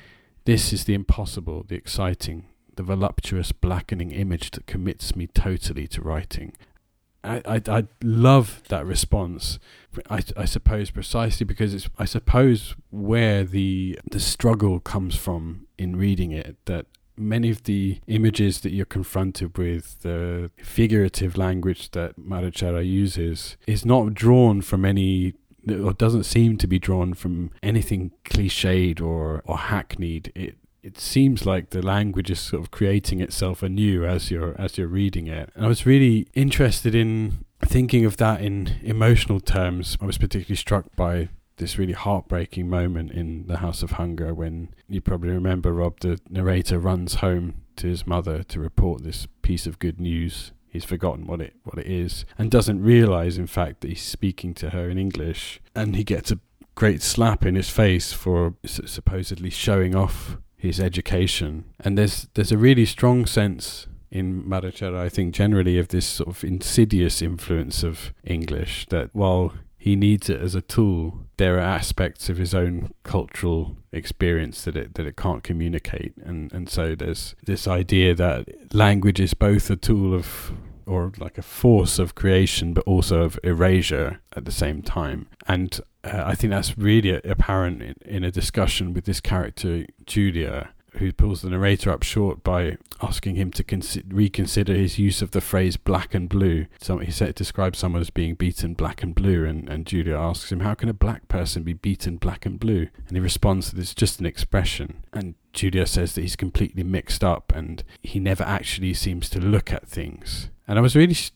this is the impossible, the exciting, the voluptuous blackening image that commits me totally to writing. I, I, I love that response. I, I suppose precisely because it's I suppose where the the struggle comes from in reading it that many of the images that you're confronted with, the figurative language that Marechera uses, is not drawn from any or doesn't seem to be drawn from anything cliched or, or hackneyed. It it seems like the language is sort of creating itself anew as you're as you're reading it. And I was really interested in thinking of that in emotional terms. I was particularly struck by this really heartbreaking moment in the House of Hunger when you probably remember Rob, the narrator runs home to his mother to report this piece of good news. He's forgotten what it what it is and doesn't realize in fact that he's speaking to her in English and he gets a great slap in his face for supposedly showing off his education. And there's there's a really strong sense in Marechera, I think, generally of this sort of insidious influence of English that while he needs it as a tool, there are aspects of his own cultural experience that it that it can't communicate. And and so there's this idea that language is both a tool of or like a force of creation, but also of erasure at the same time. And uh, I think that's really apparent in, in a discussion with this character, Julia, who pulls the narrator up short by asking him to consi- reconsider his use of the phrase black and blue. So he said describes someone as being beaten black and blue, and, and Julia asks him, How can a black person be beaten black and blue? And he responds that it's just an expression. And Julia says that he's completely mixed up and he never actually seems to look at things. And I was really sh-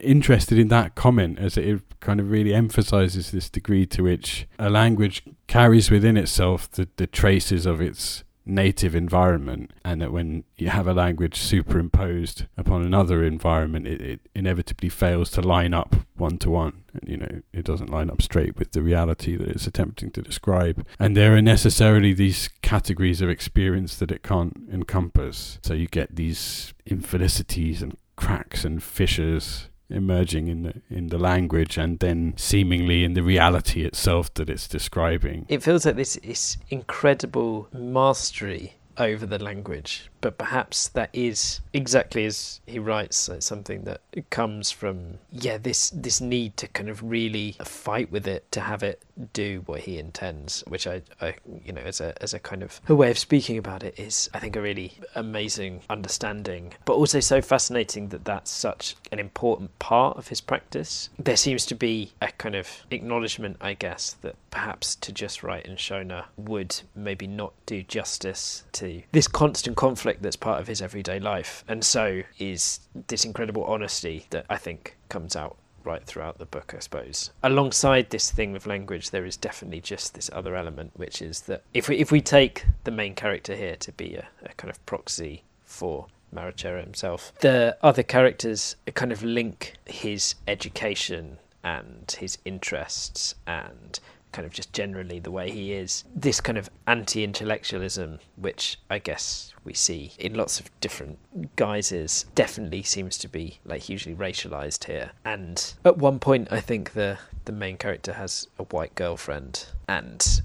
interested in that comment as it kind of really emphasizes this degree to which a language carries within itself the, the traces of its native environment and that when you have a language superimposed upon another environment it, it inevitably fails to line up one to one and you know it doesn't line up straight with the reality that it's attempting to describe. And there are necessarily these categories of experience that it can't encompass. So you get these infelicities and cracks and fissures emerging in the in the language and then seemingly in the reality itself that it's describing. It feels like this is incredible mastery over the language but perhaps that is exactly as he writes uh, something that comes from yeah this this need to kind of really fight with it to have it do what he intends which I, I you know as a as a kind of a way of speaking about it is I think a really amazing understanding. But also so fascinating that that's such an important part of his practice. There seems to be a kind of acknowledgement I guess that perhaps to just write in Shona would maybe not do justice to this constant conflict that's part of his everyday life and so is this incredible honesty that I think comes out right throughout the book, I suppose. Alongside this thing with language, there is definitely just this other element, which is that if we if we take the main character here to be a, a kind of proxy for Marechera himself, the other characters kind of link his education and his interests and kind of just generally the way he is. This kind of anti intellectualism, which I guess we see in lots of different guises, definitely seems to be like hugely racialized here. And at one point, I think the, the main character has a white girlfriend, and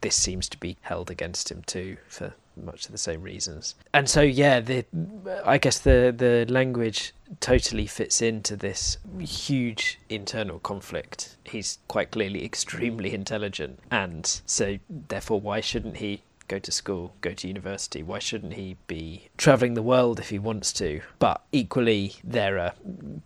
this seems to be held against him too for much of the same reasons. And so yeah, the I guess the the language totally fits into this huge internal conflict. He's quite clearly extremely intelligent and so therefore why shouldn't he go to school, go to university. Why shouldn't he be travelling the world if he wants to? But equally, there are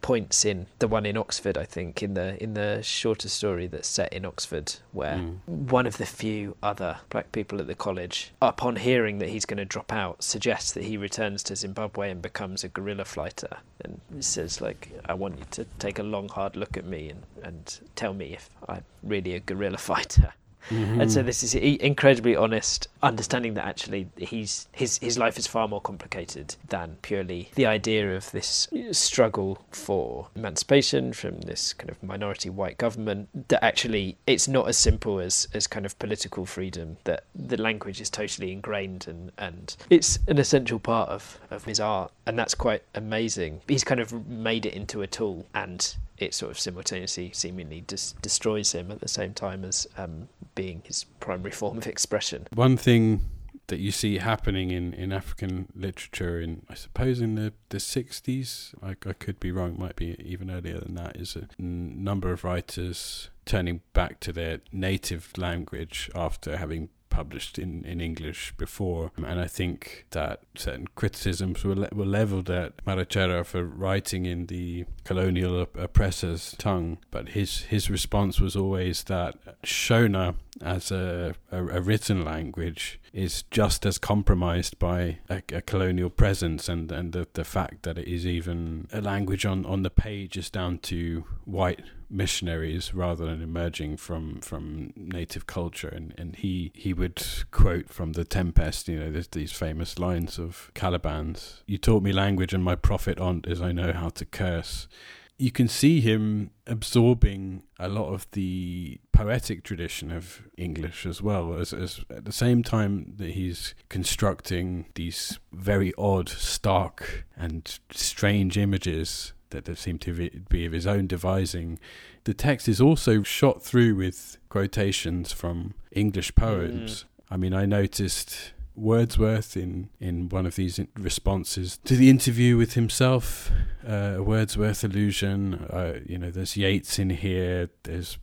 points in the one in Oxford, I think, in the in the shorter story that's set in Oxford, where mm. one of the few other black people at the college, upon hearing that he's going to drop out, suggests that he returns to Zimbabwe and becomes a guerrilla fighter, and says like, "I want you to take a long, hard look at me and and tell me if I'm really a guerrilla fighter." Mm-hmm. And so this is incredibly honest, understanding that actually he's his his life is far more complicated than purely the idea of this struggle for emancipation from this kind of minority white government. That actually it's not as simple as as kind of political freedom. That the language is totally ingrained and and it's an essential part of of his art, and that's quite amazing. He's kind of made it into a tool and it sort of simultaneously seemingly destroys him at the same time as um, being his primary form of expression. One thing that you see happening in, in African literature in I suppose in the, the 60s I, I could be wrong might be even earlier than that is a number of writers turning back to their native language after having published in, in English before. And I think that certain criticisms were, le- were leveled at Marechera for writing in the colonial oppressor's tongue. But his, his response was always that Shona, as a, a, a written language, is just as compromised by a, a, colonial presence and, and the, the fact that it is even a language on, on the page is down to white missionaries rather than emerging from from native culture. And and he he would quote from the tempest you know there's these famous lines of caliban's you taught me language and my profit on't is i know how to curse. You can see him absorbing a lot of the poetic tradition of English as well as, as at the same time that he's constructing these very odd, stark, and strange images that seem to be of his own devising. The text is also shot through with quotations from English poems. Mm. I mean, I noticed Wordsworth in, in one of these responses to the interview with himself, uh, a Wordsworth allusion. Uh, you know, there's Yeats in here, there's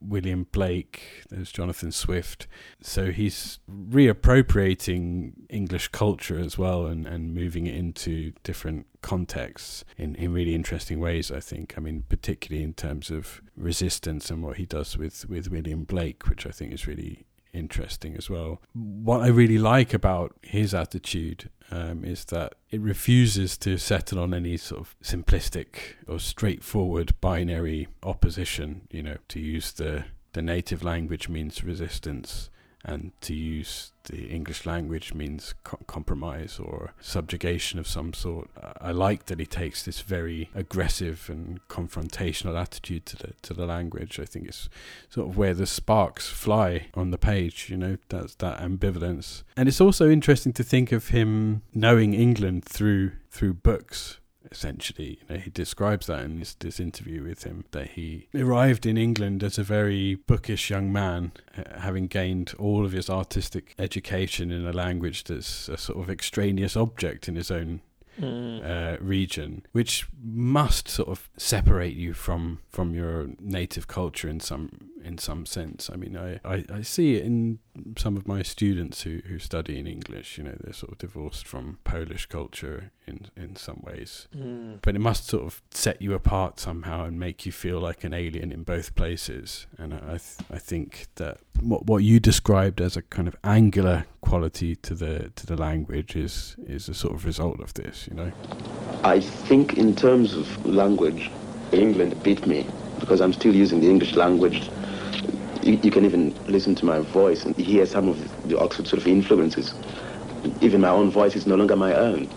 William Blake, there's Jonathan Swift. So he's reappropriating English culture as well and, and moving it into different contexts in, in really interesting ways, I think. I mean, particularly in terms of resistance and what he does with, with William Blake, which I think is really interesting as well. What I really like about his attitude um, is that it refuses to settle on any sort of simplistic or straightforward binary opposition. You know, to use the the native language means resistance and to use the English language means co- compromise or subjugation of some sort. I like that he takes this very aggressive and confrontational attitude to the to the language. I think it's sort of where the sparks fly on the page. You know, that's that ambivalence, and it's also interesting to think of him knowing England through through books essentially. You know, he describes that in this, this interview with him that he arrived in England as a very bookish young man, having gained all of his artistic education in a language that's a sort of extraneous object in his own Mm. uh, region, which must sort of separate you from from your native culture in some in some sense. I mean, I, I, I see it in some of my students who, who study in English. You know, they're sort of divorced from Polish culture in in some ways, Mm. but it must sort of set you apart somehow and make you feel like an alien in both places. And I I, th- I think that what what you described as a kind of angular quality to the to the language is is a sort of result of this. You know. I think in terms of language, England beat me because I'm still using the English language. You, you can even listen to my voice and hear some of the Oxford sort of influences. Even my own voice is no longer my own.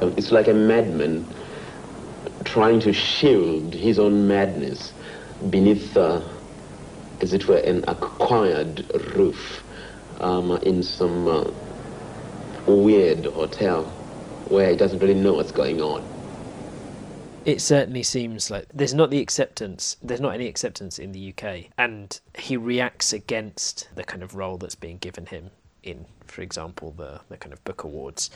It's like a madman trying to shield his own madness beneath, uh, as it were, an acquired roof um, in some uh, weird hotel where he doesn't really know what's going on. It certainly seems like there's not the acceptance, there's not any acceptance in the UK, and he reacts against the kind of role that's being given him in, for example, the, the kind of book awards.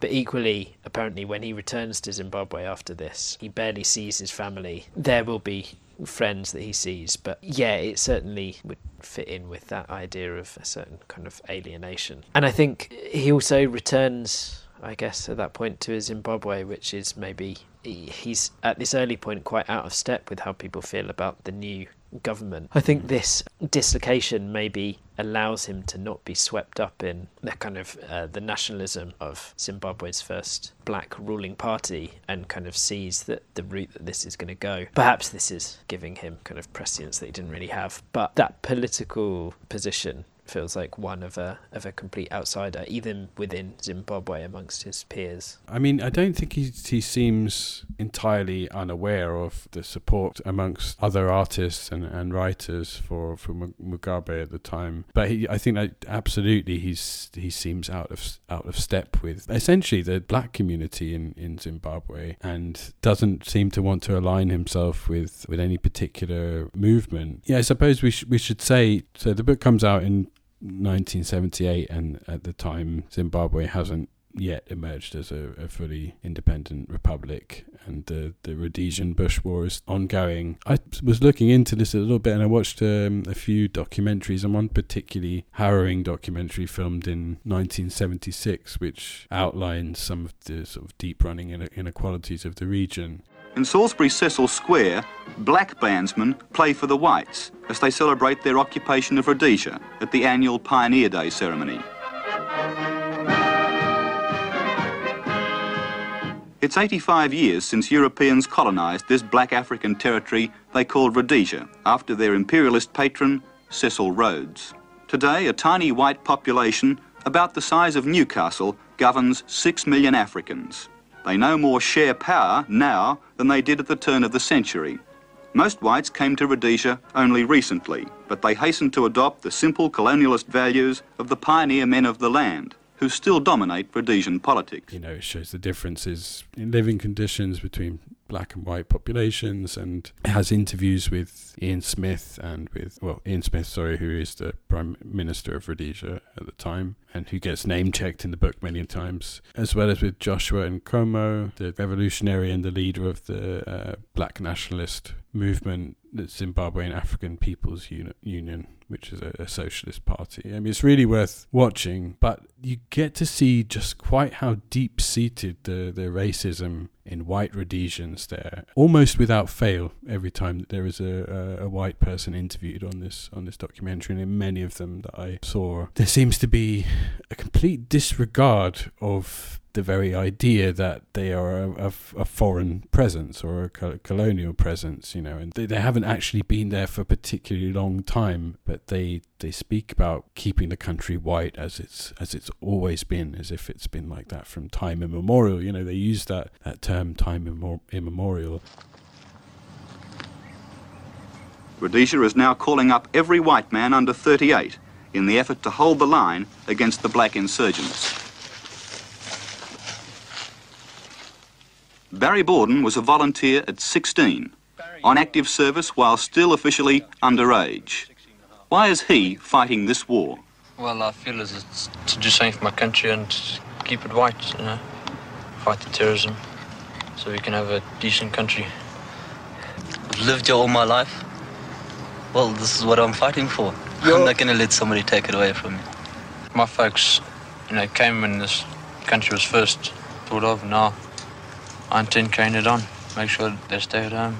But equally, apparently, when he returns to Zimbabwe after this, he barely sees his family. There will be friends that he sees, but yeah, it certainly would fit in with that idea of a certain kind of alienation. And I think he also returns. I guess at that point to Zimbabwe, which is maybe he's at this early point quite out of step with how people feel about the new government. I think this dislocation maybe allows him to not be swept up in the kind of uh, the nationalism of Zimbabwe's first black ruling party and kind of sees that the route that this is going to go. Perhaps this is giving him kind of prescience that he didn't really have, but that political position feels like one of a of a complete outsider, even within Zimbabwe amongst his peers. I mean, I don't think he he seems entirely unaware of the support amongst other artists and, and writers for for Mugabe at the time. But he, I think that absolutely he's he seems out of out of step with essentially the black community in, in Zimbabwe and doesn't seem to want to align himself with, with any particular movement. Yeah, I suppose we sh- we should say so. The book comes out in 1978, and at the time Zimbabwe hasn't yet emerged as a, a fully independent republic and the, the Rhodesian Bush War is ongoing. I was looking into this a little bit and I watched um, a few documentaries and one particularly harrowing documentary filmed in 1976 which outlines some of the sort of deep running inequalities of the region. In Salisbury Cecil Square, black bandsmen play for the whites as they celebrate their occupation of Rhodesia at the annual Pioneer Day ceremony. It's 85 years since Europeans colonised this black African territory they called Rhodesia after their imperialist patron, Cecil Rhodes. Today, a tiny white population, about the size of Newcastle, governs 6 million Africans. They no more share power now than they did at the turn of the century. Most whites came to Rhodesia only recently, but they hastened to adopt the simple colonialist values of the pioneer men of the land, who still dominate Rhodesian politics. You know, it shows the differences in living conditions between black and white populations and has interviews with Ian Smith and with well Ian Smith sorry who is the prime minister of Rhodesia at the time and who gets name checked in the book many times as well as with Joshua Nkomo the revolutionary and the leader of the uh, black nationalist movement the Zimbabwean African People's Uni- Union which is a, a socialist party. I mean, it's really worth watching, but you get to see just quite how deep seated the, the racism in white Rhodesians there, almost without fail. Every time that there is a, a, a white person interviewed on this on this documentary, and in many of them that I saw, there seems to be a complete disregard of the very idea that they are a, a, a foreign presence or a co- colonial presence, you know, and they, they haven't actually been there for a particularly long time, but they they speak about keeping the country white as it's as it's always been, as if it's been like that from time immemorial. You know, they use that that term time immor- immemorial. Rhodesia is now calling up every white man under 38 in the effort to hold the line against the black insurgents. Barry Borden was a volunteer at 16, on active service while still officially underage. Why is he fighting this war? Well, I feel as it's to do something for my country and keep it white, you know, fight the terrorism, so we can have a decent country. I've lived here all my life. Well, this is what I'm fighting for. I'm not gonna let somebody take it away from me. My folks, you know, came when this country was first thought of. Now, I intend carrying it on. Make sure they stay at home.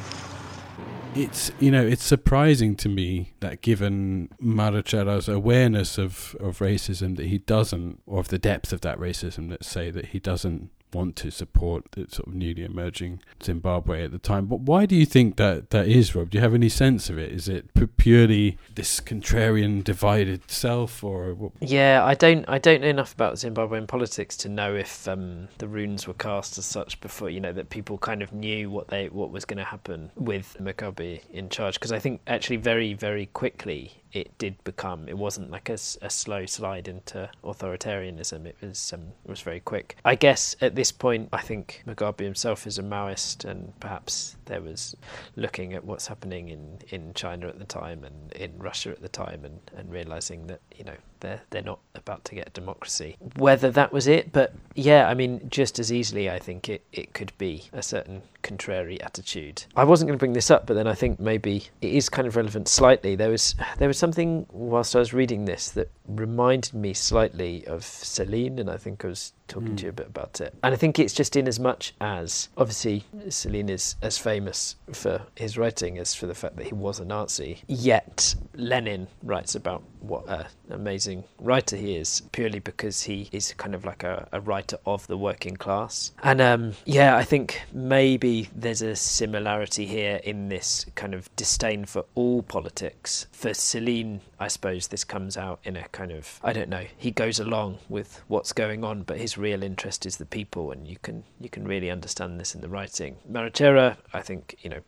it's you know it's surprising to me that given Marechera's awareness of, of racism that he doesn't or of the depth of that racism let's say that he doesn't want to support the sort of newly emerging Zimbabwe at the time but why do you think that that is Rob do you have any sense of it is it pu- purely this contrarian divided self or what? Yeah, I don't I don't know enough about Zimbabwean politics to know if um, the runes were cast as such before. You know that people kind of knew what they what was going to happen with Mugabe in charge because I think actually very very quickly it did become it wasn't like a slow slide into authoritarianism. It was um, it was very quick. I guess at this point I think Mugabe himself is a Maoist and perhaps there was looking at what's happening in, in China at the time and in Russia at the time and, and realizing that you know they're they're not about to get democracy. Whether that was it, but yeah, I mean, just as easily, I think it, it could be a certain contrary attitude. I wasn't going to bring this up, but then I think maybe it is kind of relevant slightly. There was there was something whilst I was reading this that reminded me slightly of Celine, and I think I was talking to you a bit about it. And I think it's just in as much as obviously Celine is as famous for his writing as for the fact that he was a Nazi. Yet Lenin writes about what an amazing writer he is purely because he is kind of like a, a writer of the working class. And um, yeah, I think maybe there's a similarity here in this kind of disdain for all politics. For Celine, I suppose this comes out in a kind of I don't know. He goes along with what's going on, but his real interest is the people, and you can you can really understand this in the writing. Marechera, I think you know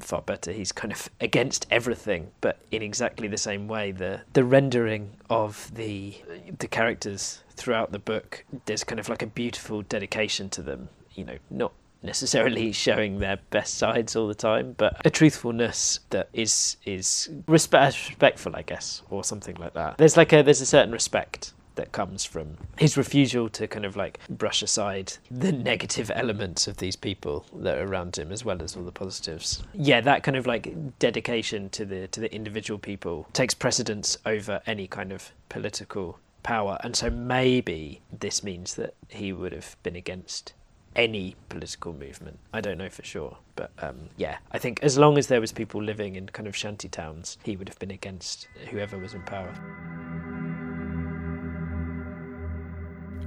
far better. He's kind of against everything, but in exactly the same way. The the rendering of the the characters throughout the book, there's kind of like a beautiful dedication to them. You know, not necessarily showing their best sides all the time, but a truthfulness that is is respe- respectful, I guess, or something like that. There's like a there's a certain respect that comes from his refusal to kind of like brush aside the negative elements of these people that are around him as well as all the positives. Yeah, that kind of like dedication to the to the individual people takes precedence over any kind of political power. And so maybe this means that he would have been against any political movement. I don't know for sure, but um, yeah, I think as long as there was people living in kind of shanty towns, he would have been against whoever was in power.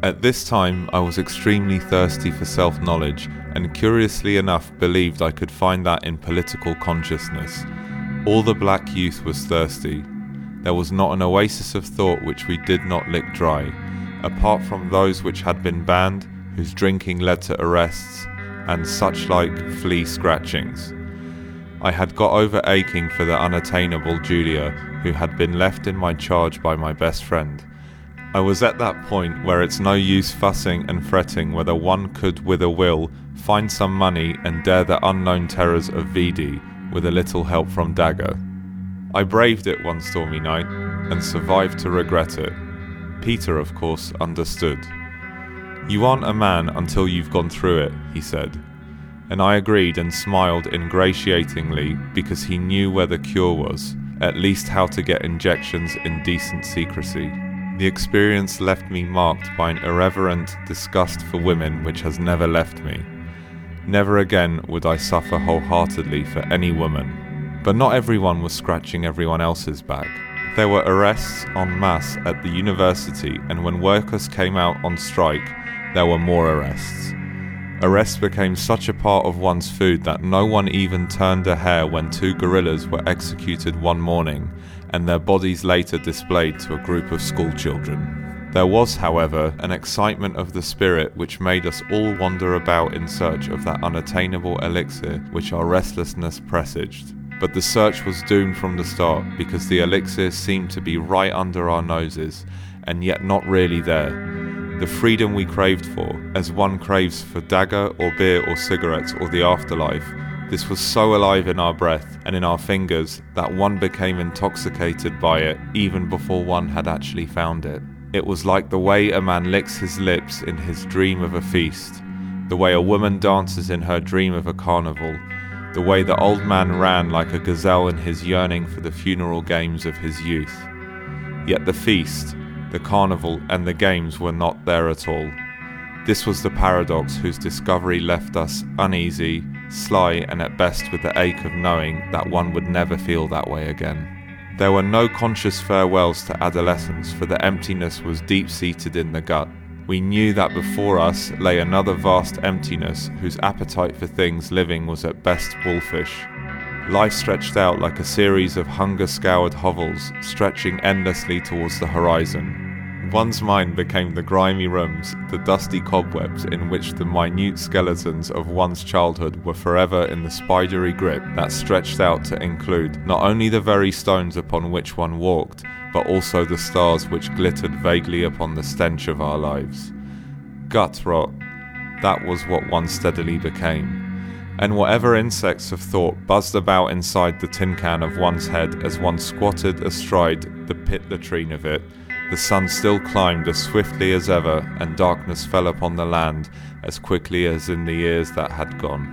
At this time, I was extremely thirsty for self knowledge and curiously enough believed I could find that in political consciousness. All the black youth was thirsty. There was not an oasis of thought which we did not lick dry, apart from those which had been banned, whose drinking led to arrests, and such like flea scratchings. I had got over aching for the unattainable Julia, who had been left in my charge by my best friend. I was at that point where it's no use fussing and fretting whether one could, with a will, find some money and dare the unknown terrors of VD with a little help from dagga. I braved it one stormy night and survived to regret it. Peter, of course, understood. You aren't a man until you've gone through it, he said. And I agreed and smiled ingratiatingly because he knew where the cure was, at least how to get injections in decent secrecy. The experience left me marked by an irreverent disgust for women which has never left me. Never again would I suffer wholeheartedly for any woman. But not everyone was scratching everyone else's back. There were arrests en masse at the university, and when workers came out on strike, there were more arrests. Arrests became such a part of one's food that no one even turned a hair when two guerrillas were executed one morning and their bodies later displayed to a group of schoolchildren. There was, however, an excitement of the spirit which made us all wander about in search of that unattainable elixir which our restlessness presaged. But the search was doomed from the start because the elixir seemed to be right under our noses and yet not really there. the freedom we craved for, as one craves for dagga or beer or cigarettes or the afterlife. This was so alive in our breath and in our fingers that one became intoxicated by it even before one had actually found it. It was like the way a man licks his lips in his dream of a feast, the way a woman dances in her dream of a carnival, the way the old man ran like a gazelle in his yearning for the funeral games of his youth. Yet the feast, the carnival, and the games were not there at all. This was the paradox whose discovery left us uneasy, sly, and at best with the ache of knowing that one would never feel that way again. There were no conscious farewells to adolescence, for the emptiness was deep seated in the gut. We knew that before us lay another vast emptiness whose appetite for things living was at best wolfish. Life stretched out like a series of hunger scoured hovels, stretching endlessly towards the horizon. One's mind became the grimy rooms, the dusty cobwebs in which the minute skeletons of one's childhood were forever in the spidery grip that stretched out to include not only the very stones upon which one walked, but also the stars which glittered vaguely upon the stench of our lives. Gut rot, that was what one steadily became. And whatever insects of thought buzzed about inside the tin can of one's head as one squatted astride the pit latrine of it, the sun still climbed as swiftly as ever, and darkness fell upon the land as quickly as in the years that had gone.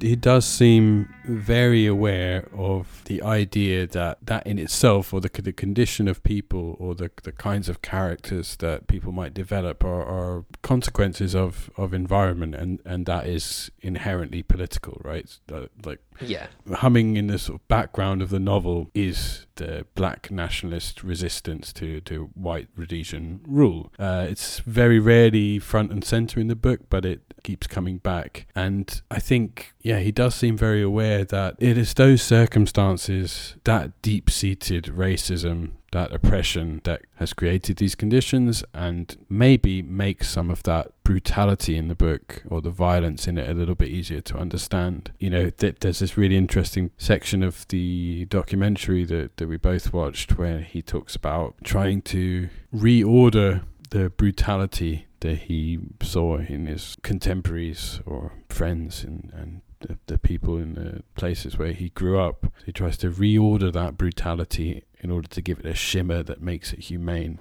He does seem very aware of the idea that that in itself, or the, the condition of people, or the, the kinds of characters that people might develop, are, are consequences of, of environment, and, and that is inherently political, right? Like yeah, humming in the sort of background of the novel is the black nationalist resistance to, to white Rhodesian rule. Uh, it's very rarely front and center in the book, but it keeps coming back, and I think yeah, he does seem very aware that it is those circumstances, that deep seated racism, that oppression that has created these conditions, and maybe makes some of that brutality in the book or the violence in it a little bit easier to understand. You know, th- there's this really interesting section of the documentary that, that we both watched where he talks about trying to reorder the brutality that he saw in his contemporaries or friends and, and the, the people in the places where he grew up. He tries to reorder that brutality in order to give it a shimmer that makes it humane.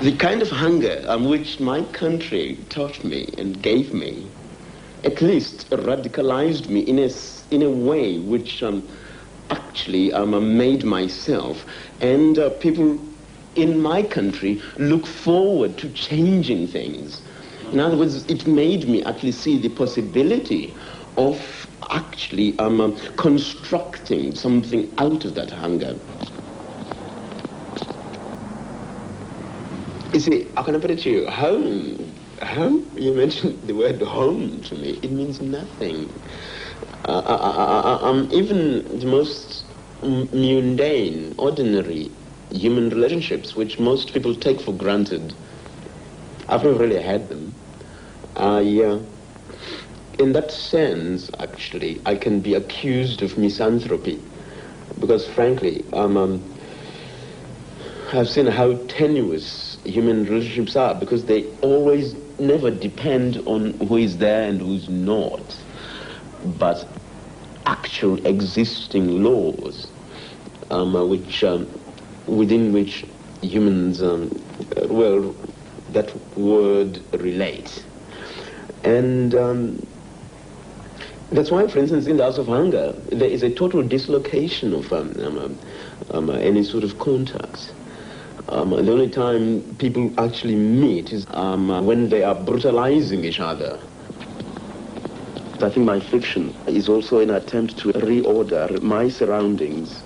The kind of hunger um, which my country taught me and gave me, at least radicalized me in a, in a way which um, actually um, made myself and uh, people in my country look forward to changing things. In other words, it made me actually see the possibility of actually um, um, constructing something out of that hunger. You see, how can I put it to you? Home. Home? You mentioned the word home to me. It means nothing. Uh, uh, uh, uh um, even the most mundane, ordinary human relationships, which most people take for granted, I've never really had them. Uh, in that sense, actually, I can be accused of misanthropy because, frankly, um, um, I've seen how tenuous human relationships are because they always never depend on who is there and who's not, but actual existing laws um, uh, which, um, within which humans, um, well, that word relate. And um, that's why, for instance, in the House of Hunger, there is a total dislocation of um, um, um, uh, any sort of contact. Um, the only time people actually meet is um, uh, when they are brutalizing each other. I think my fiction is also an attempt to reorder my surroundings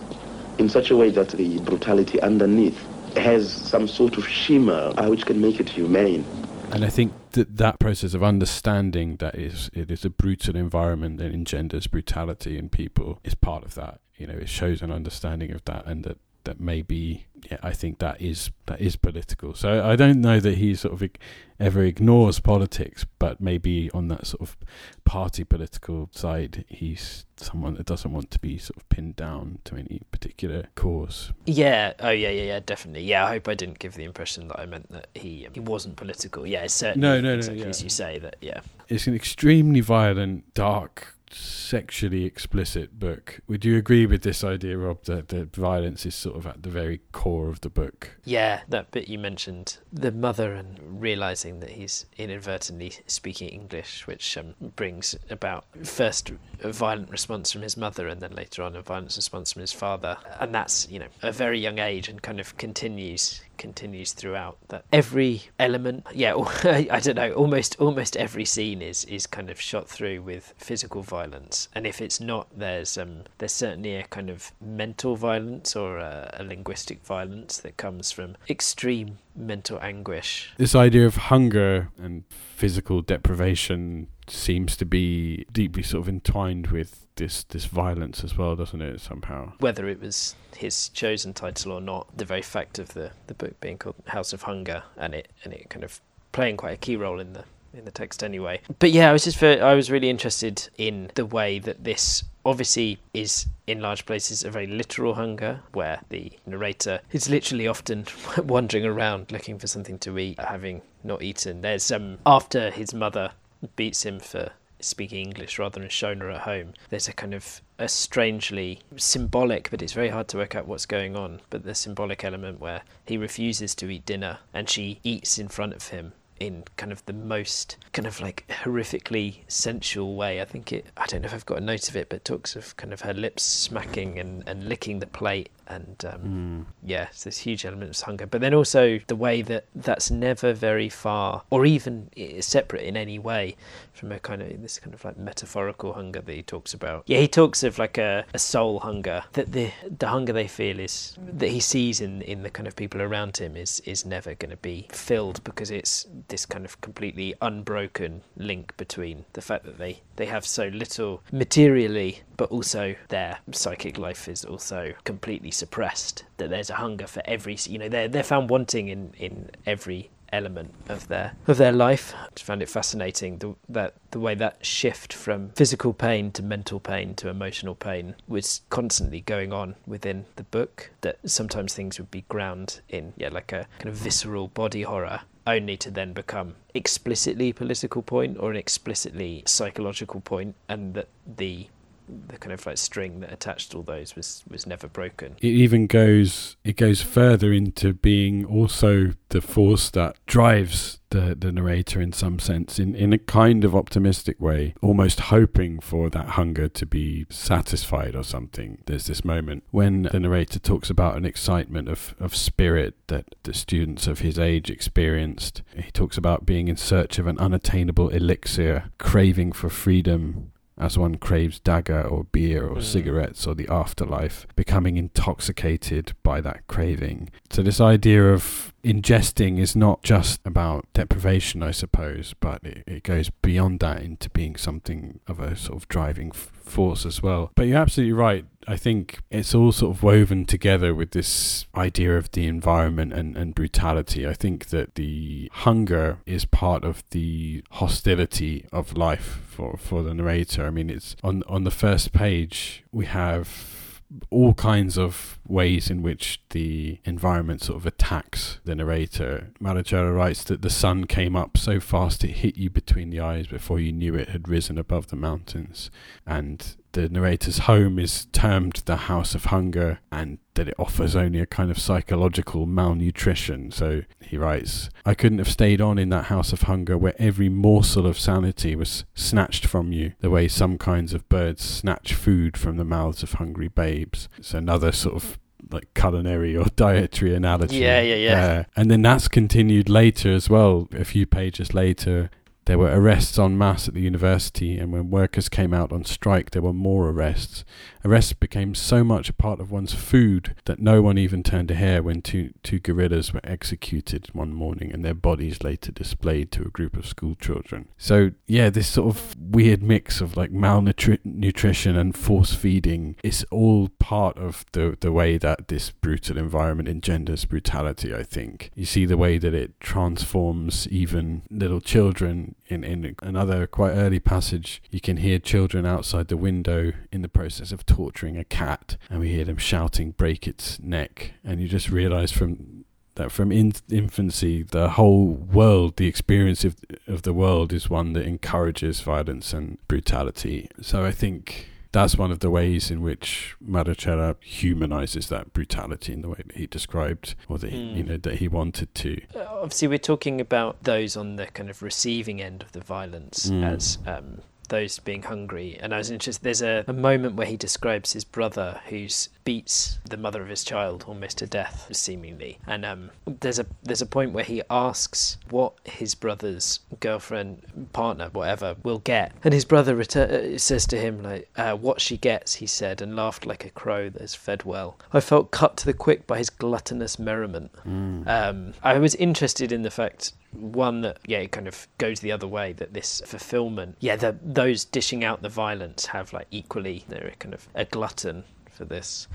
in such a way that the brutality underneath has some sort of shimmer uh, which can make it humane. And I think that that process of understanding that is it is a brutal environment that engenders brutality in people is part of that. You know, it shows an understanding of that, and that that maybe yeah, I think that is that is political. So I don't know that he sort of ever ignores politics, but maybe on that sort of party political side, he's someone that doesn't want to be sort of pinned down to any particular cause. Yeah. Oh, yeah, yeah, yeah. Definitely. Yeah. I hope I didn't give the impression that I meant that he um, he wasn't political. Yeah. Certainly. No, no, no, exactly yeah. As you say that. Yeah. It's an extremely violent, dark, sexually explicit book. Would you agree with this idea, Rob, that the violence is sort of at the very core of the book? Yeah, that bit you mentioned, the mother and realizing that he's inadvertently speaking English, which um, brings about first a violent response from his mother and then later on a violent response from his father. And that's, you know, a very young age and kind of continues continues throughout that every element yeah i don't know almost almost every scene is is kind of shot through with physical violence. And if it's not there's um there's certainly a kind of mental violence or a, a linguistic violence that comes from extreme mental anguish. This idea of hunger and physical deprivation seems to be deeply sort of entwined with this this violence as well, doesn't it? Somehow. whether it was his chosen title or not the very fact of the the book being called house of hunger and it and it kind of playing quite a key role in the in the text anyway but yeah i was just very, i was really interested in the way that this obviously is in large places a very literal hunger where the narrator is literally often wandering around looking for something to eat having not eaten there's um after his mother beats him for speaking English rather than Shona at home. There's a kind of a strangely symbolic, but it's very hard to work out what's going on. But the symbolic element where he refuses to eat dinner and she eats in front of him in kind of the most kind of like horrifically sensual way. I think it I don't know if I've got a note of it, but talks of kind of her lips smacking and, and licking the plate and um, yeah, it's this huge element of hunger. But then also the way that that's never very far or even separate in any way from a kind of this kind of like metaphorical hunger that he talks about. Yeah, he talks of like a, a soul hunger that the the hunger they feel is that he sees in in the kind of people around him is is never going to be filled because it's this kind of completely unbroken link between the fact that they they have so little materially but also their psychic life is also completely suppressed that there's a hunger for every you know they're they're found wanting in in every element of their of their life. I found it fascinating the, that the way that shift from physical pain to mental pain to emotional pain was constantly going on within the book. That sometimes things would be ground in yeah like a kind of visceral body horror. Only to then become explicitly political point or an explicitly psychological point, and that the the kind of like string that attached all those was was never broken. It even goes it goes further into being also the force that drives the, the narrator in some sense in, in a kind of optimistic way, almost hoping for that hunger to be satisfied or something. There's this moment when the narrator talks about an excitement of, of spirit that the students of his age experienced. He talks about being in search of an unattainable elixir, craving for freedom, as one craves dagga or beer or Mm. cigarettes or the afterlife, becoming intoxicated by that craving. So, this idea of ingesting is not just about deprivation, I suppose, but it, it goes beyond that into being something of a sort of driving f- force as well. But you're absolutely right. I think it's all sort of woven together with this idea of the environment and, and brutality. I think that the hunger is part of the hostility of life for, for the narrator. I mean, it's on on the first page we have all kinds of ways in which the environment sort of attacks the narrator. Marechera writes that the sun came up so fast it hit you between the eyes before you knew it had risen above the mountains. And the narrator's home is termed the House of Hunger, and that it offers only a kind of psychological malnutrition. So he writes, I couldn't have stayed on in that House of Hunger where every morsel of sanity was snatched from you, the way some kinds of birds snatch food from the mouths of hungry babes. It's another sort of like culinary or dietary analogy. Yeah, yeah, yeah. Uh, and then that's continued later as well. A few pages later, there were arrests en masse at the university, and when workers came out on strike, there were more arrests. Arrest became so much a part of one's food that no one even turned a hair when two, two guerrillas were executed one morning and their bodies later displayed to a group of school children. So, yeah, this sort of weird mix of like malnutrition and force feeding is all part of the, the way that this brutal environment engenders brutality, I think. You see the way that it transforms even little children in, in another quite early passage, you can hear children outside the window in the process of torturing a cat, and we hear them shouting, break its neck. And you just realize from that from in- infancy, the whole world, the experience of, of the world is one that encourages violence and brutality. So I think that's one of the ways in which Marechera humanizes that brutality in the way that he described or that mm. you know that he wanted to. Obviously, we're talking about those on the kind of receiving end of the violence mm. as um, those being hungry. And I was interested. There's a, a moment where he describes his brother who's beats the mother of his child almost to death, seemingly. And um, there's a there's a point where he asks what his brother's girlfriend, partner, whatever, will get, and his brother retur- uh, says to him like, uh, "What she gets," he said, and laughed like a crow that has fed well. I felt cut to the quick by his gluttonous merriment. Mm. Um, I was interested in the fact one that yeah it kind of goes the other way that this fulfillment yeah the, those dishing out the violence have like equally they're kind of a glutton for this.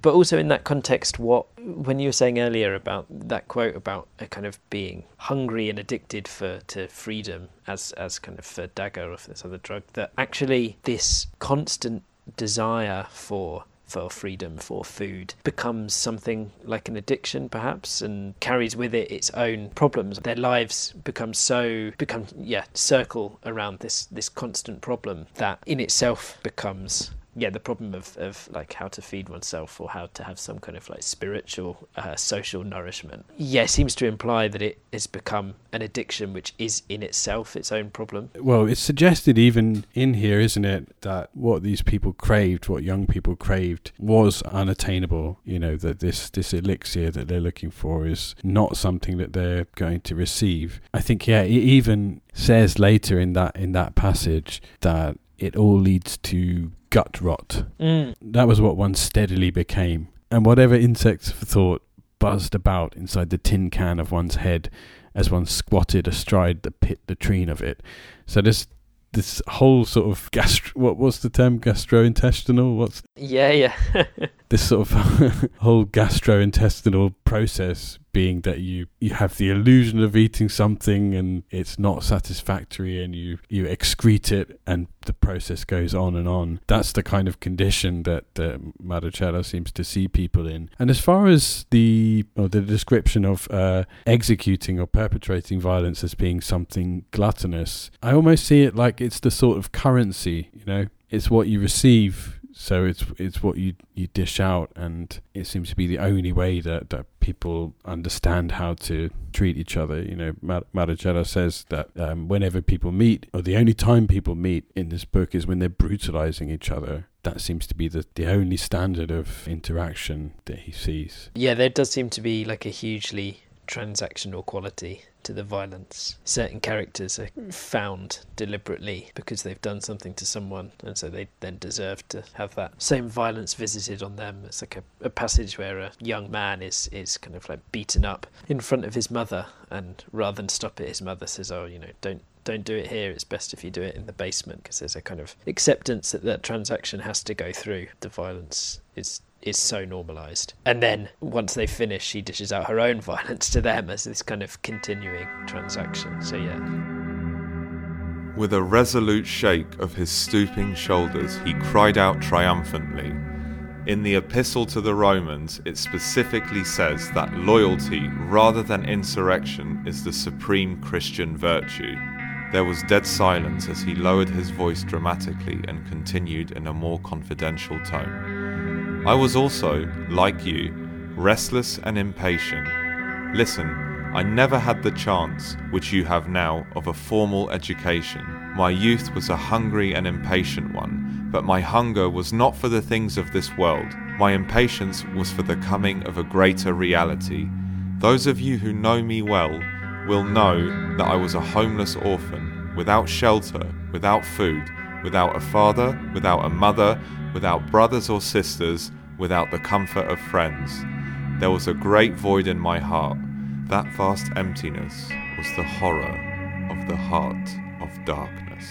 But also in that context, what when you were saying earlier about that quote about a kind of being hungry and addicted for to freedom as as kind of for dagga or for this other drug, that actually this constant desire for for freedom, for food, becomes something like an addiction perhaps and carries with it its own problems. Their lives become so become yeah, circle around this this constant problem that in itself becomes yeah, the problem of, of like how to feed oneself or how to have some kind of like spiritual, uh, social nourishment. Yeah, seems to imply that it has become an addiction which is in itself its own problem. Well, it's suggested even in here, isn't it, that what these people craved, what young people craved, was unattainable. You know, that this, this elixir that they're looking for is not something that they're going to receive. I think, yeah, it even says later in that in that passage that it all leads to gut rot. Mm. That was what one steadily became. And whatever insects thought buzzed about inside the tin can of one's head as one squatted astride the pit latrine of it. So this this whole sort of gastro what was the term gastrointestinal what's yeah yeah this sort of whole gastrointestinal process being that you you have the illusion of eating something and it's not satisfactory and you you excrete it and the process goes on and on. That's the kind of condition that uh, seems to see people in. And as far as the or the description of uh, executing or perpetrating violence as being something gluttonous I almost see it like it's the sort of currency you know? It's what you receive so it's it's what you you dish out, and it seems to be the only way that, that people understand how to treat each other. You know, Mar- Marechera says that um, whenever people meet, or the only time people meet in this book is when they're brutalizing each other. That seems to be the, the only standard of interaction that he sees. Yeah, there does seem to be like a hugely transactional quality to the violence. Certain characters are found deliberately because they've done something to someone, and so they then deserve to have that same violence visited on them. It's like a, a passage where a young man is, is kind of like beaten up in front of his mother, and rather than stop it, his mother says, "Oh, you know, don't don't do it here. It's best if you do it in the basement because there's a kind of acceptance that that transaction has to go through. The violence is is so normalized. And then once they finish, she dishes out her own violence to them as this kind of continuing transaction. So, yeah. With a resolute shake of his stooping shoulders, he cried out triumphantly. In the Epistle to the Romans, it specifically says that loyalty rather than insurrection is the supreme Christian virtue. There was dead silence as he lowered his voice dramatically and continued in a more confidential tone. I was also, like you, restless and impatient. Listen, I never had the chance, which you have now, of a formal education. My youth was a hungry and impatient one, but my hunger was not for the things of this world. My impatience was for the coming of a greater reality. Those of you who know me well will know that I was a homeless orphan, without shelter, without food, without a father, without a mother, without brothers or sisters, without the comfort of friends. There was a great void in my heart. That vast emptiness was the horror of the heart of darkness.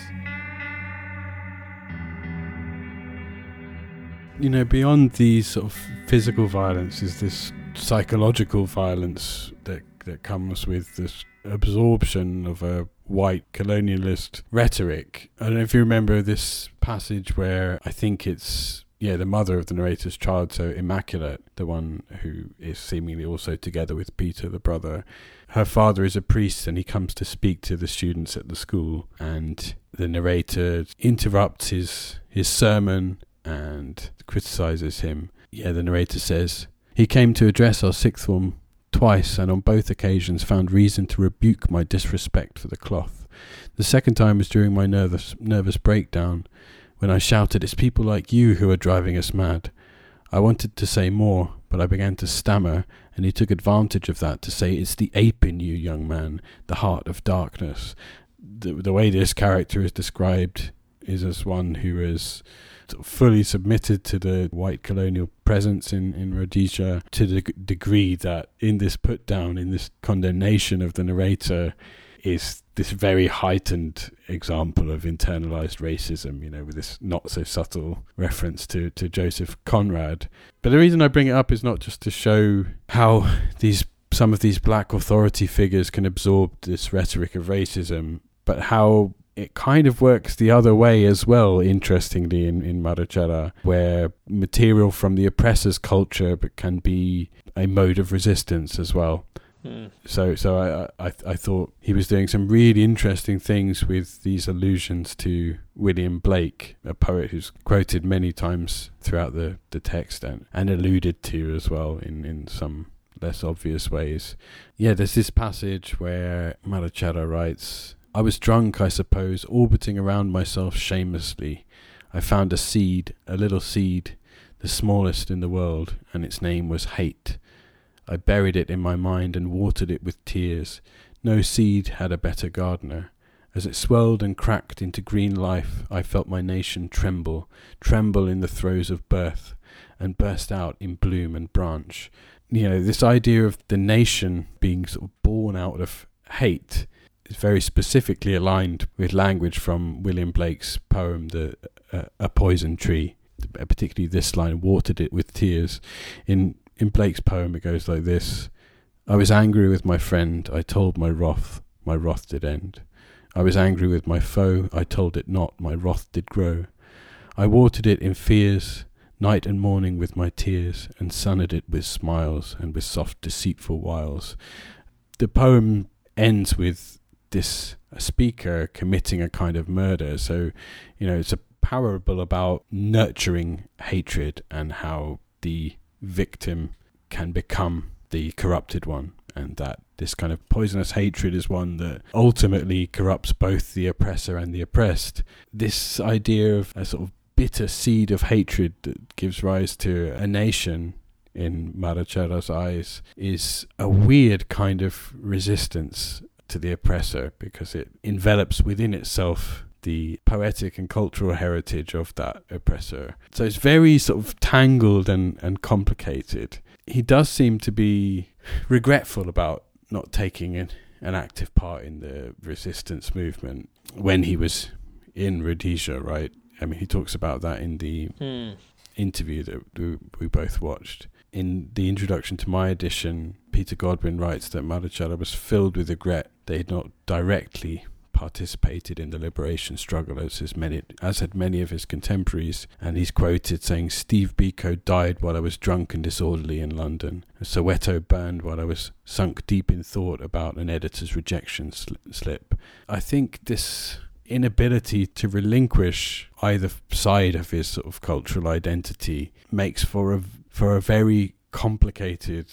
You know, beyond the sort of physical violence is this psychological violence that that comes with this absorption of a white colonialist rhetoric. I don't know if you remember this passage where I think it's yeah, the mother of the narrator's child, so Immaculate, the one who is seemingly also together with Peter, the brother. Her father is a priest and he comes to speak to the students at the school, and the narrator interrupts his, his sermon and criticizes him. Yeah, the narrator says, He came to address our sixth form twice, and on both occasions found reason to rebuke my disrespect for the cloth. The second time was during my nervous nervous breakdown, when I shouted, It's people like you who are driving us mad. I wanted to say more, but I began to stammer, and he took advantage of that to say, It's the ape in you, young man, the heart of darkness. The, the way this character is described is as one who is fully submitted to the white colonial presence in, in Rhodesia to the degree that in this put down, in this condemnation of the narrator, is this very heightened example of internalized racism, you know, with this not so subtle reference to, to Joseph Conrad. But the reason I bring it up is not just to show how these some of these black authority figures can absorb this rhetoric of racism, but how it kind of works the other way as well, interestingly, in, in Marechera, where material from the oppressor's culture can be a mode of resistance as well. Mm. So, so I, I, I thought he was doing some really interesting things with these allusions to William Blake, a poet who's quoted many times throughout the, the text and, and alluded to as well in, in some less obvious ways. Yeah, there's this passage where Marechera writes, I was drunk, I suppose, orbiting around myself shamelessly. I found a seed, a little seed, the smallest in the world, and its name was hate. I buried it in my mind and watered it with tears. No seed had a better gardener. As it swelled and cracked into green life, I felt my nation tremble, tremble in the throes of birth, and burst out in bloom and branch. You know, this idea of the nation being sort of born out of hate is very specifically aligned with language from William Blake's poem, "The uh, A Poison Tree." Particularly this line, "Watered it with tears." In in Blake's poem, it goes like this: "I was angry with my friend. I told my wrath. My wrath did end. I was angry with my foe. I told it not. My wrath did grow. I watered it in fears." Night and morning with my tears, and sunned it with smiles and with soft deceitful wiles. The poem ends with this speaker committing a kind of murder. So, you know, it's a parable about nurturing hatred and how the victim can become the corrupted one. And that this kind of poisonous hatred is one that ultimately corrupts both the oppressor and the oppressed. This idea of a sort of bitter seed of hatred that gives rise to a nation in Marechera's eyes is a weird kind of resistance to the oppressor because it envelops within itself the poetic and cultural heritage of that oppressor. So it's very sort of tangled and, and complicated. He does seem to be regretful about not taking an, an active part in the resistance movement when he was in Rhodesia, right? I mean, he talks about that in the Hmm. interview that we, we both watched. In the introduction to my edition, Peter Godwin writes that Marechera was filled with regret that he had not directly participated in the liberation struggle as his many as had many of his contemporaries. And he's quoted saying Steve Biko died while I was drunk and disorderly in London. Soweto burned while I was sunk deep in thought about an editor's rejection sl- slip. I think this inability to relinquish either side of his sort of cultural identity makes for a for a very complicated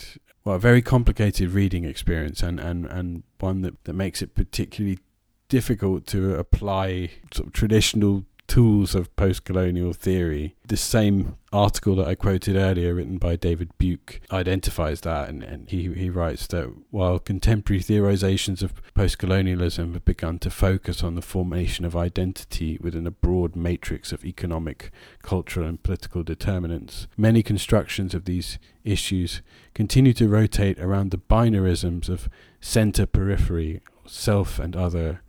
well a very complicated reading experience and and and one that that makes it particularly difficult to apply sort of traditional tools of post colonial theory. The same article that I quoted earlier, written by David Buuck, identifies that, and, and he, he writes that while contemporary theorizations of post colonialism have begun to focus on the formation of identity within a broad matrix of economic, cultural, and political determinants, many constructions of these issues continue to rotate around the binarisms of center periphery, self and other,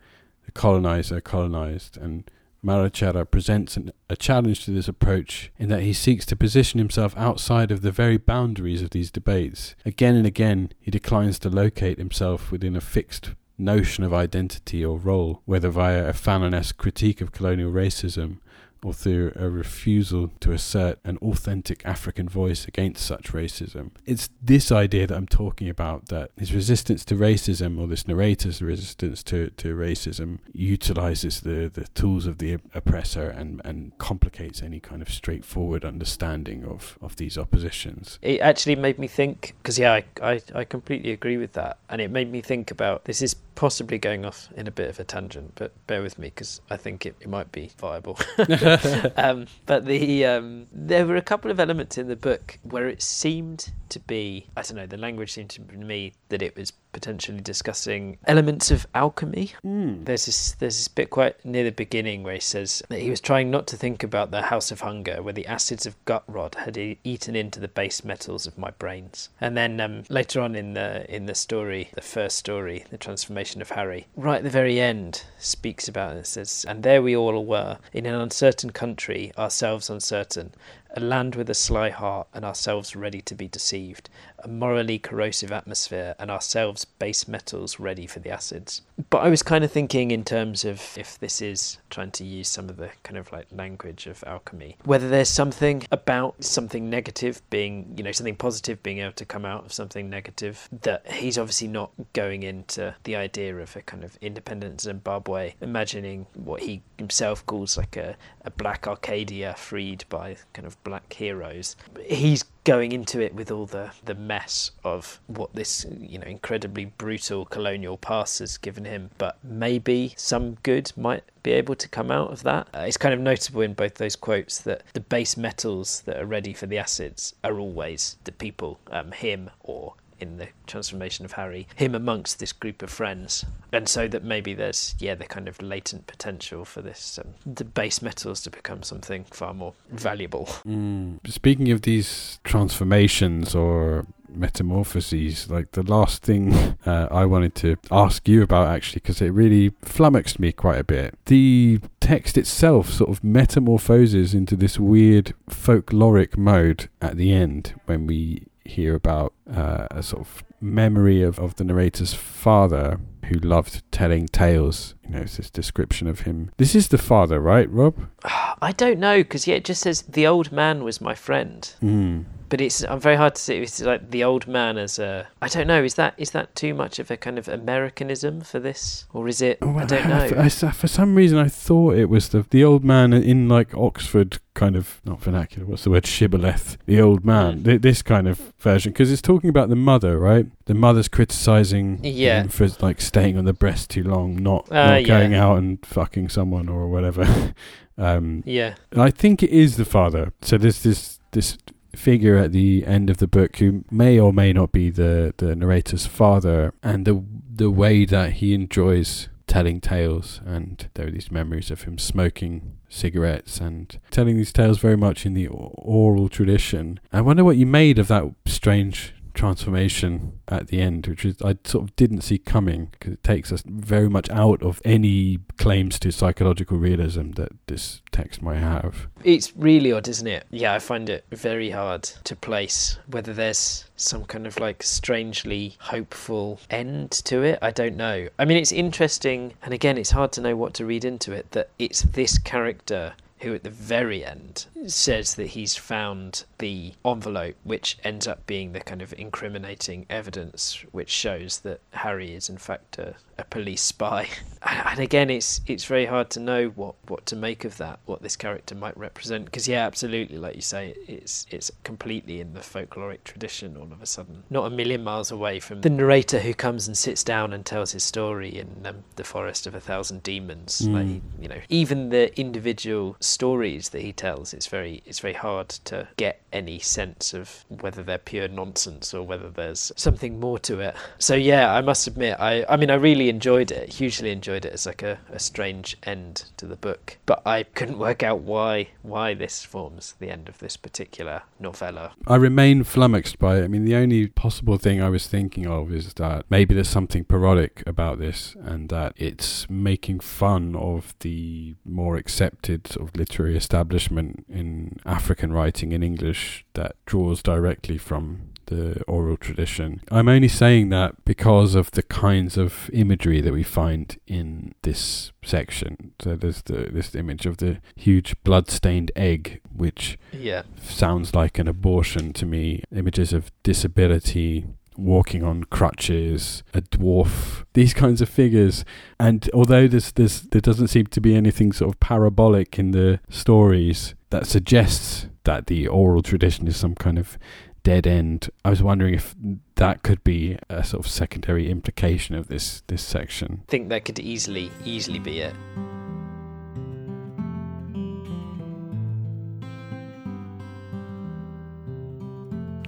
the colonizer colonized, and Marechera presents an, a challenge to this approach in that he seeks to position himself outside of the very boundaries of these debates. Again and again, he declines to locate himself within a fixed notion of identity or role, whether via a Fanonesque critique of colonial racism or through a refusal to assert an authentic African voice against such racism. It's this idea that I'm talking about that his resistance to racism, or this narrator's resistance to, to racism, utilizes the, the tools of the oppressor and, and complicates any kind of straightforward understanding of, of these oppositions. It actually made me think, because yeah, I, I, I completely agree with that. And it made me think about this is possibly going off in a bit of a tangent, but bear with me because I think it, it might be viable. um, but the um, there were a couple of elements in the book where it seemed to be I don't know the language seemed to me that it was potentially discussing elements of alchemy. Mm. There's this there's this bit quite near the beginning where he says that he was trying not to think about the house of hunger, where the acids of gut rot had eaten into the base metals of my brains. And then um, later on in the in the story, the first story, the transformation of Harry, right at the very end, speaks about it. Says, and there we all were in an uncertain country, ourselves uncertain, a land with a sly heart and ourselves ready to be deceived, a morally corrosive atmosphere and ourselves base metals ready for the acids. But I was kind of thinking in terms of if this is trying to use some of the kind of like language of alchemy, whether there's something about something negative being, you know, something positive being able to come out of something negative that he's obviously not going into the idea of a kind of independent Zimbabwe, imagining what he himself calls like a, a black Arcadia freed by kind of black heroes. He's going into it with all the, the mess of what this you know incredibly brutal colonial past has given him but maybe some good might be able to come out of that uh, it's kind of notable in both those quotes that the base metals that are ready for the acids are always the people um, him or in the transformation of Harry, him amongst this group of friends, and so that maybe there's yeah the kind of latent potential for this um, the base metals to become something far more valuable. Mm. Speaking of these transformations or metamorphoses, like the last thing uh, I wanted to ask you about actually, because it really flummoxed me quite a bit. The text itself sort of metamorphoses into this weird folkloric mode at the end when we hear about uh, a sort of memory of, of the narrator's father who loved telling tales. You know, it's this description of him. This is the father, right, Rob? I don't know because yeah, it just says the old man was my friend. Mm. But it's I'm very hard to see. It's like the old man as a. I don't know. Is that is that too much of a kind of Americanism for this, or is it? I don't know. I, I, for some reason, I thought it was the the old man in like Oxford kind of not vernacular. What's the word? Shibboleth. The old man. Th- this kind of version because it's talking about the mother, right? The mother's criticizing Yeah. him for like staying on the breast too long, not, Uh, not going yeah. out and fucking someone or whatever. um, Yeah. I think it is the father. So there's this this figure at the end of the book who may or may not be the the narrator's father, and the the way that he enjoys telling tales, and there are these memories of him smoking cigarettes and telling these tales very much in the oral tradition. I wonder what you made of that strange transformation at the end, which is I sort of didn't see coming because it takes us very much out of any claims to psychological realism that this text might have. It's really odd, isn't it? Yeah, I find it very hard to place whether there's some kind of like strangely hopeful end to it. I don't know. I mean, it's interesting, and again, it's hard to know what to read into it that it's this character who at the very end says that he's found the envelope, which ends up being the kind of incriminating evidence which shows that Harry is in fact a, a police spy. And again, it's it's very hard to know what, what to make of that, what this character might represent. Because yeah, absolutely, like you say, it's it's completely in the folkloric tradition. All of a sudden, not a million miles away from the narrator who comes and sits down and tells his story in um, the Forest of a Thousand Demons. Mm. Like you know, even the individual stories that he tells, it's very it's very hard to get any sense of whether they're pure nonsense or whether there's something more to it. So yeah, I must admit, I I mean, I really enjoyed it, hugely enjoyed it as like a, a strange end to the book, but I couldn't work out why why this forms the end of this particular novella. I remain flummoxed by it. I mean, the only possible thing I was thinking of is that maybe there's something parodic about this, and that it's making fun of the more accepted sort of literary establishment in African writing in English that draws directly from the oral tradition. I'm only saying that because of the kinds of imagery that we find in this section. So there's the this image of the huge blood-stained egg, which Yeah. sounds like an abortion to me. Images of disability, walking on crutches, a dwarf, these kinds of figures. And although there's, there's, there doesn't seem to be anything sort of parabolic in the stories that suggests that the oral tradition is some kind of dead end, I was wondering if that could be a sort of secondary implication of this this section. I think that could easily easily be it.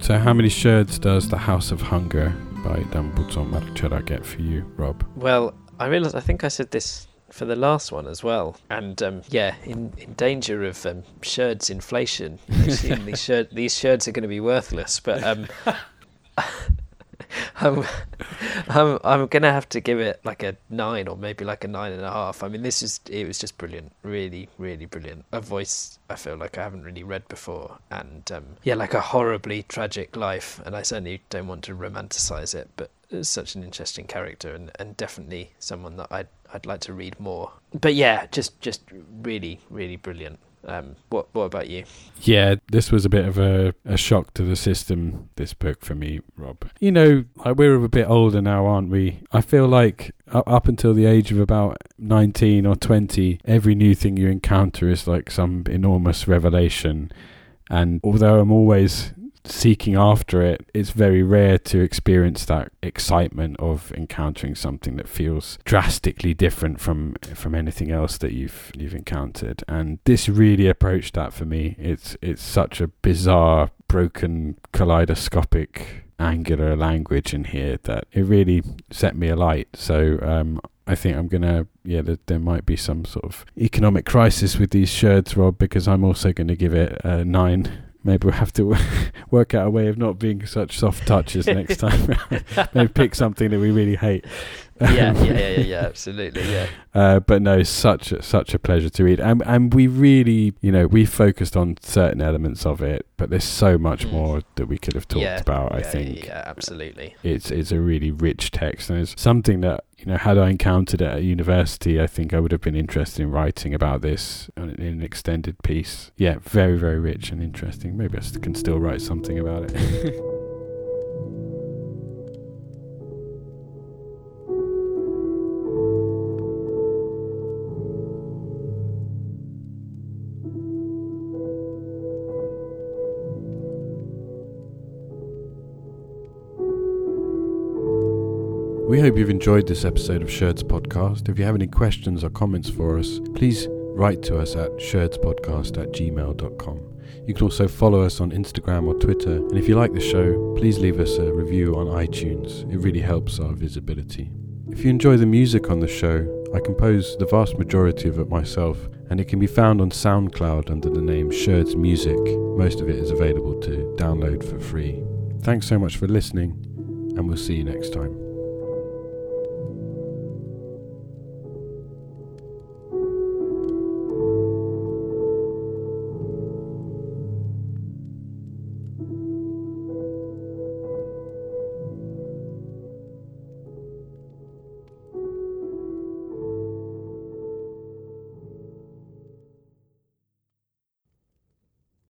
So, how many sherds does The House of Hunger by Dambudzo Marechera get for you, Rob? Well, I realised I think I said this for the last one as well, and um, yeah, in, in danger of um, sherds inflation. You know, soon these sherd, these sherds are going to be worthless, but um, I'm I'm I'm gonna have to give it like a nine or maybe like a nine and a half. I mean, this is it was just brilliant, really, really brilliant. A voice I feel like I haven't really read before, and um, yeah, like a horribly tragic life. And I certainly don't want to romanticize it, but it's such an interesting character and, and definitely someone that I'd I'd like to read more. But yeah, just just really, really brilliant. Um, what what about you? Yeah, this was a bit of a, a shock to the system, this book for me, Rob. You know, like we're a bit older now, aren't we? I feel like up until the age of about 19 or 20, every new thing you encounter is like some enormous revelation. And although I'm always seeking after it, it's very rare to experience that excitement of encountering something that feels drastically different from from anything else that you've you've encountered. And this really approached that for me. It's it's such a bizarre, broken, kaleidoscopic, angular language in here that it really set me alight. So um, I think I'm gonna yeah there, there might be some sort of economic crisis with these sherds, Rob, because I'm also going to give it a nine. Maybe we'll have to work out a way of not being such soft touches next time. Maybe pick something that we really hate. yeah, yeah, yeah, yeah, yeah, absolutely, yeah. Uh, but no, such a, such a pleasure to read, and and we really, you know, we focused on certain elements of it, but there's so much Mm. more that we could have talked yeah, about. I yeah, think yeah, absolutely. it's it's a really rich text, and it's something that you know, had I encountered it at university, I think I would have been interested in writing about this in an extended piece. Yeah, very very rich and interesting. Maybe I can still write something about it. We hope you've enjoyed this episode of Sherds Podcast. If you have any questions or comments for us, please write to us at sherdspodcast at gmail.com. You can also follow us on Instagram or Twitter. And if you like the show, please leave us a review on iTunes. It really helps our visibility. If you enjoy the music on the show, I compose the vast majority of it myself, and it can be found on SoundCloud under the name Sherds Music. Most of it is available to download for free. Thanks so much for listening, and we'll see you next time.